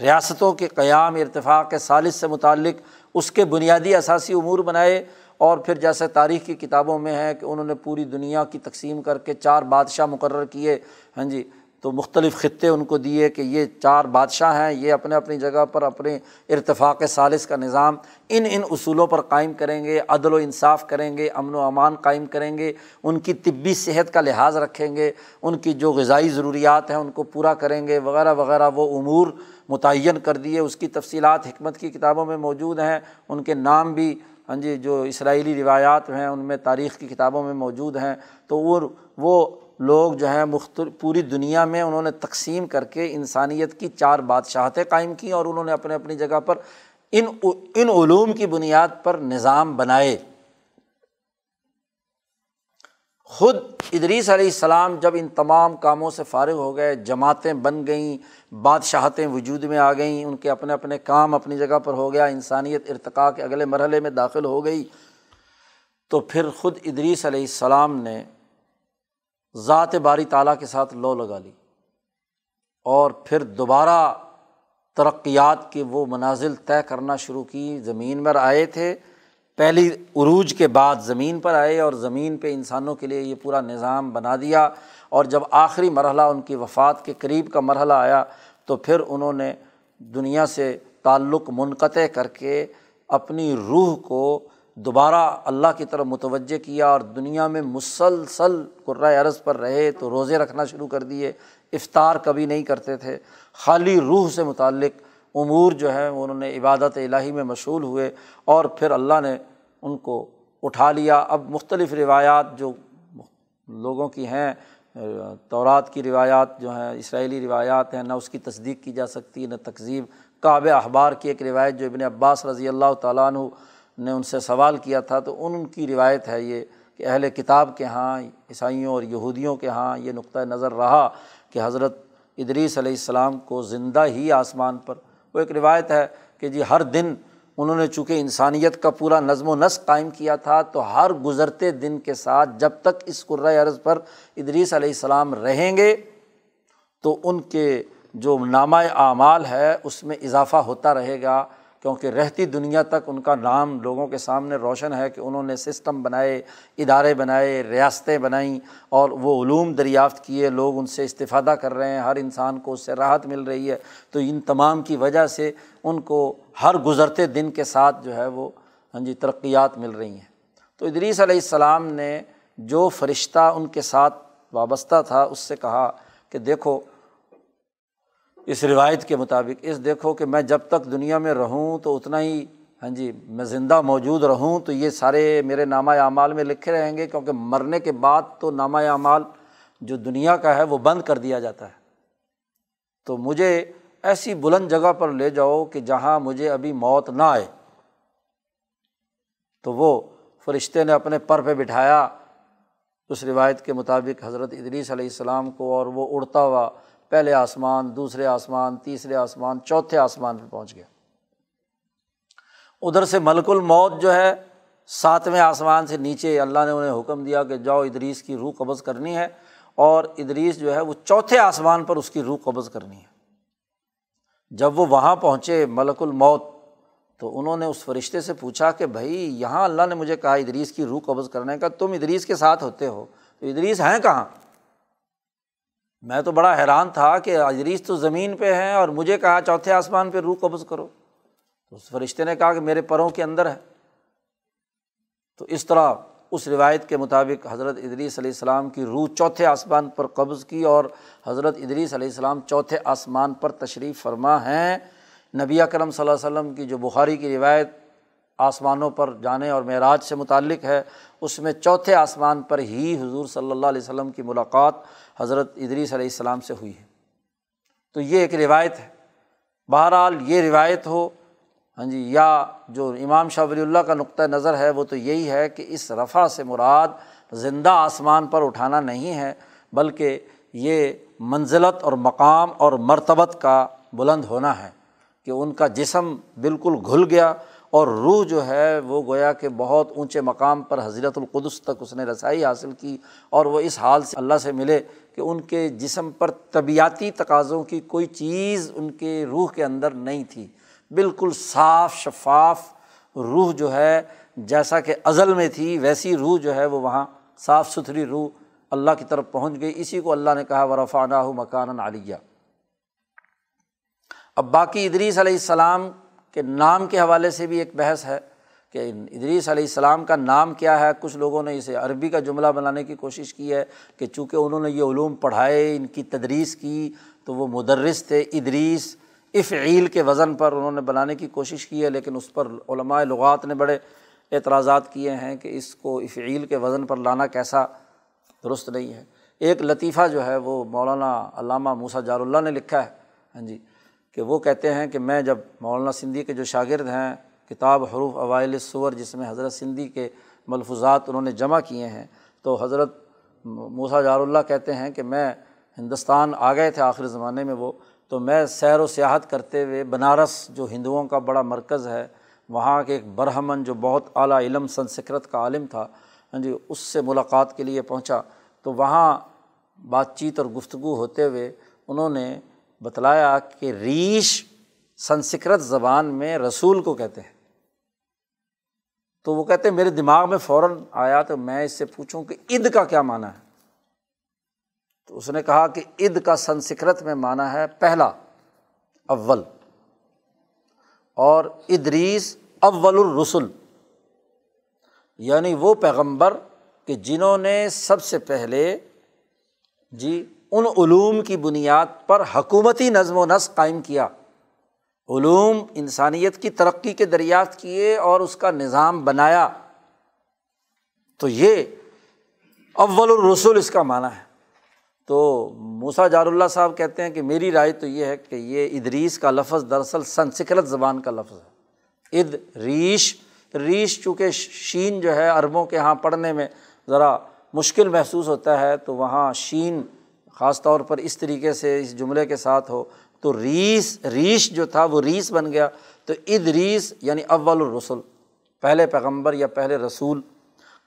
Speaker 1: ریاستوں کے قیام، ارتفاق کے سالث سے متعلق اس کے بنیادی اثاثی امور بنائے اور پھر جیسے تاریخ کی کتابوں میں ہے کہ انہوں نے پوری دنیا کی تقسیم کر کے چار بادشاہ مقرر کیے۔ ہاں جی تو مختلف خطے ان کو دیے کہ یہ چار بادشاہ ہیں، یہ اپنے اپنی جگہ پر اپنے ارتفاق سالس کا نظام ان ان اصولوں پر قائم کریں گے، عدل و انصاف کریں گے، امن و امان قائم کریں گے، ان کی طبی صحت کا لحاظ رکھیں گے، ان کی جو غذائی ضروریات ہیں ان کو پورا کریں گے، وغیرہ وغیرہ وہ امور متعین کر دیے۔ اس کی تفصیلات حکمت کی کتابوں میں موجود ہیں، ان کے نام بھی ہاں جی جو اسرائیلی روایات ہیں، ان میں تاریخ کی کتابوں میں موجود ہیں۔ تو وہ وہ لوگ جو ہیں مختلف، پوری دنیا میں انہوں نے تقسیم کر کے انسانیت کی چار بادشاہتیں قائم کیں اور انہوں نے اپنے اپنی جگہ پر ان ان علوم کی بنیاد پر نظام بنائے۔ خود ادریس علیہ السلام جب ان تمام کاموں سے فارغ ہو گئے، جماعتیں بن گئیں، بادشاہتیں وجود میں آ گئیں، ان کے اپنے اپنے کام اپنی جگہ پر ہو گیا، انسانیت ارتقاء کے اگلے مرحلے میں داخل ہو گئی، تو پھر خود ادریس علیہ السلام نے ذات باری تعالیٰ کے ساتھ لو لگا لی اور پھر دوبارہ ترقیات کے وہ منازل طے کرنا شروع کی۔ زمین پر آئے تھے، پہلی عروج کے بعد زمین پر آئے اور زمین پہ انسانوں کے لیے یہ پورا نظام بنا دیا۔ اور جب آخری مرحلہ ان کی وفات کے قریب کا مرحلہ آیا تو پھر انہوں نے دنیا سے تعلق منقطع کر کے اپنی روح کو دوبارہ اللہ کی طرف متوجہ کیا اور دنیا میں مسلسل قرۂۂ عرض پر رہے تو روزے رکھنا شروع کر دیے، افطار کبھی نہیں کرتے تھے۔ خالی روح سے متعلق امور جو ہے انہوں نے عبادت الہی میں مشغول ہوئے اور پھر اللہ نے ان کو اٹھا لیا۔ اب مختلف روایات جو لوگوں کی ہیں، تورات کی روایات جو ہیں، اسرائیلی روایات ہیں، نہ اس کی تصدیق کی جا سکتی، نہ تقزیب کعب اخبار کی ایک روایت جو ابن عباس رضی اللہ تعالیٰ عنہ نے ان سے سوال کیا تھا تو ان کی روایت ہے یہ کہ اہل کتاب کے یہاں عیسائیوں اور یہودیوں کے یہاں یہ نقطۂ نظر رہا کہ حضرت ادریس علیہ السلام کو زندہ ہی آسمان پر۔ وہ ایک روایت ہے کہ جی ہر دن انہوں نے چونکہ انسانیت کا پورا نظم و نسق قائم کیا تھا تو ہر گزرتے دن کے ساتھ جب تک اس قرۂۂ عرض پر ادریس علیہ السلام رہیں گے تو ان کے جو نامہ اعمال ہے اس میں اضافہ ہوتا رہے گا۔ کیونکہ رہتی دنیا تک ان کا نام لوگوں کے سامنے روشن ہے کہ انہوں نے سسٹم بنائے، ادارے بنائے، ریاستیں بنائیں اور وہ علوم دریافت کیے، لوگ ان سے استفادہ کر رہے ہیں، ہر انسان کو اس سے راحت مل رہی ہے۔ تو ان تمام کی وجہ سے ان کو ہر گزرتے دن کے ساتھ جو ہے وہ ہاں جی ترقیات مل رہی ہیں۔ تو ادریس علیہ السلام نے جو فرشتہ ان کے ساتھ وابستہ تھا، اس سے کہا کہ دیکھو اس روایت کے مطابق، اس دیکھو کہ میں جب تک دنیا میں رہوں تو اتنا ہی ہاں جی میں زندہ موجود رہوں تو یہ سارے میرے نامہ اعمال میں لکھے رہیں گے، کیونکہ مرنے کے بعد تو نامہ اعمال جو دنیا کا ہے وہ بند کر دیا جاتا ہے۔ تو مجھے ایسی بلند جگہ پر لے جاؤ کہ جہاں مجھے ابھی موت نہ آئے۔ تو وہ فرشتے نے اپنے پر پہ بٹھایا۔ اس روایت کے مطابق حضرت ادریس علیہ السلام کو اور وہ اڑتا ہوا پہلے آسمان، دوسرے آسمان، تیسرے آسمان، چوتھے آسمان پہ پہنچ گیا۔ ادھر سے ملک الموت جو ہے، ساتویں آسمان سے نیچے، اللہ نے انہیں حکم دیا کہ جاؤ ادریس کی روح قبض کرنی ہے اور ادریس جو ہے، وہ چوتھے آسمان پر اس کی روح قبض کرنی ہے۔ جب وہ وہاں پہنچے ملک الموت، تو انہوں نے اس فرشتے سے پوچھا کہ بھائی، یہاں اللہ نے مجھے کہا ادریس کی روح قبض کرنے کا، تم ادریس کے ساتھ ہوتے ہو، تو ادریس ہیں کہاں؟ میں تو بڑا حیران تھا کہ اجریس تو زمین پہ ہیں اور مجھے کہا چوتھے آسمان پہ روح قبض کرو۔ تو اس فرشتے نے کہا کہ میرے پروں کے اندر ہے۔ تو اس طرح اس روایت کے مطابق حضرت ادریس علیہ السلام کی روح چوتھے آسمان پر قبض کی اور حضرت ادریس علیہ السلام چوتھے آسمان پر تشریف فرما ہیں۔ نبی کرم صلی اللہ علیہ وسلم کی جو بخاری کی روایت آسمانوں پر جانے اور معراج سے متعلق ہے، اس میں چوتھے آسمان پر ہی حضور صلی اللہ علیہ وسلم کی ملاقات حضرت ادریس علیہ السلام سے ہوئی ہے۔ تو یہ ایک روایت ہے۔ بہرحال یہ روایت ہو ہاں جی یا جو امام شاہ ولی اللہ کا نقطۂ نظر ہے، وہ تو یہی ہے کہ اس رفع سے مراد زندہ آسمان پر اٹھانا نہیں ہے، بلکہ یہ منزلت اور مقام اور مرتبت کا بلند ہونا ہے کہ ان کا جسم بالکل گھل گیا۔ اور روح جو ہے وہ گویا کہ بہت اونچے مقام پر حضرت القدس تک اس نے رسائی حاصل کی اور وہ اس حال سے اللہ سے ملے کہ ان کے جسم پر طبیعتی تقاضوں کی کوئی چیز ان کے روح کے اندر نہیں تھی۔ بالکل صاف، شفاف روح جو ہے، جیسا کہ ازل میں تھی، ویسی روح جو ہے وہ وہاں صاف ستھری روح اللہ کی طرف پہنچ گئی۔ اسی کو اللہ نے کہا ورفانہ مکان علیہ۔ اب باقی ادریس علیہ السلام کے نام کے حوالے سے بھی ایک بحث ہے کہ ادریس علیہ السلام کا نام کیا ہے۔ کچھ لوگوں نے اسے عربی کا جملہ بنانے کی کوشش کی ہے کہ چونکہ انہوں نے یہ علوم پڑھائے، ان کی تدریس کی، تو وہ مدرس تھے۔ ادریس افعیل کے وزن پر انہوں نے بنانے کی کوشش کی ہے، لیکن اس پر علماء لغات نے بڑے اعتراضات کیے ہیں کہ اس کو افعیل کے وزن پر لانا کیسا درست نہیں ہے۔ ایک لطیفہ جو ہے وہ مولانا علامہ موسا جار اللہ نے لکھا ہے۔ ہاں جی کہ وہ کہتے ہیں کہ میں جب مولانا سندھی کے جو شاگرد ہیں، کتاب حروف اوائل صور جس میں حضرت سندھی کے ملفوظات انہوں نے جمع کیے ہیں، تو حضرت موسا جار اللہ کہتے ہیں کہ میں ہندوستان آ گئے تھے آخر زمانے میں وہ، تو میں سیر و سیاحت کرتے ہوئے بنارس جو ہندوؤں کا بڑا مرکز ہے، وہاں کے ایک برہمن جو بہت اعلیٰ علم، سنسکرت کا عالم تھا ہاں جی اس سے ملاقات کے لیے پہنچا۔ تو وہاں بات چیت اور گفتگو ہوتے ہوئے انہوں نے بتلایا کہ ریش سنسکرت زبان میں رسول کو کہتے ہیں۔ تو وہ کہتے ہیں، میرے دماغ میں فوراً آیا تو میں اس سے پوچھوں کہ عید کا کیا معنی ہے۔ تو اس نے کہا کہ عید کا سنسکرت میں مانا ہے پہلا، اول۔ اور ادریس، اول الرسل۔ یعنی وہ پیغمبر کہ جنہوں نے سب سے پہلے جی ان علوم کی بنیاد پر حکومتی نظم و نسق قائم کیا۔ علوم انسانیت کی ترقی کے دریافت کیے اور اس کا نظام بنایا۔ تو یہ اول الرسول اس کا معنی ہے۔ تو موسا جار اللہ صاحب کہتے ہیں کہ میری رائے تو یہ ہے کہ یہ ادریس کا لفظ دراصل سنسکرت زبان کا لفظ ہے۔ اد، ریش ریش چونکہ شین جو ہے عربوں کے یہاں پڑھنے میں ذرا مشکل محسوس ہوتا ہے تو وہاں شین خاص طور پر اس طریقے سے، اس جملے کے ساتھ ہو، تو ریس، ریش جو تھا وہ ریس بن گیا۔ تو اد ریس یعنی اول الرسول پہلے پیغمبر یا پہلے رسول،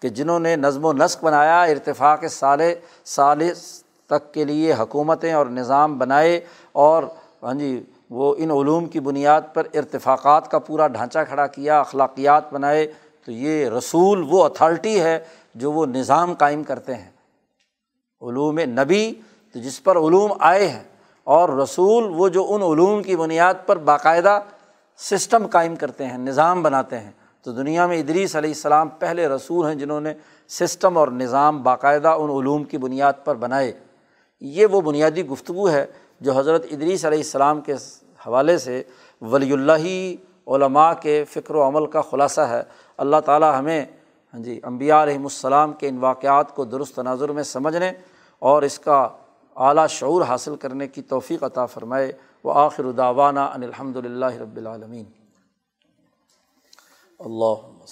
Speaker 1: کہ جنہوں نے نظم و نسق بنایا، ارتفاق سال سال تک کے لیے حکومتیں اور نظام بنائے، اور ہاں جی وہ ان علوم کی بنیاد پر ارتفاقات کا پورا ڈھانچہ کھڑا کیا، اخلاقیات بنائے۔ تو یہ رسول وہ اتھارٹی ہے جو وہ نظام قائم کرتے ہیں۔ علوم نبی تو جس پر علوم آئے ہیں اور رسول وہ جو ان علوم کی بنیاد پر باقاعدہ سسٹم قائم کرتے ہیں، نظام بناتے ہیں۔ تو دنیا میں ادریس علیہ السلام پہلے رسول ہیں جنہوں نے سسٹم اور نظام باقاعدہ ان علوم کی بنیاد پر بنائے۔ یہ وہ بنیادی گفتگو ہے جو حضرت ادریس علیہ السلام کے حوالے سے ولی اللہ علماء کے فکر و عمل کا خلاصہ ہے۔ اللہ تعالیٰ ہمیں ہاں جی امبیا علیہم السلام کے ان واقعات کو درست تناظر میں سمجھنے اور اس کا اعلیٰ شعور حاصل کرنے کی توفیق عطا فرمائے۔ وہ آخر داوانہ ان الحمد للہ رب العالمین۔ اللہ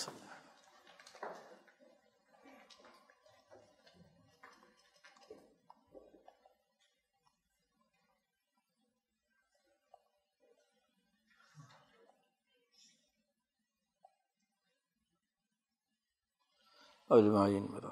Speaker 1: اجمعین۔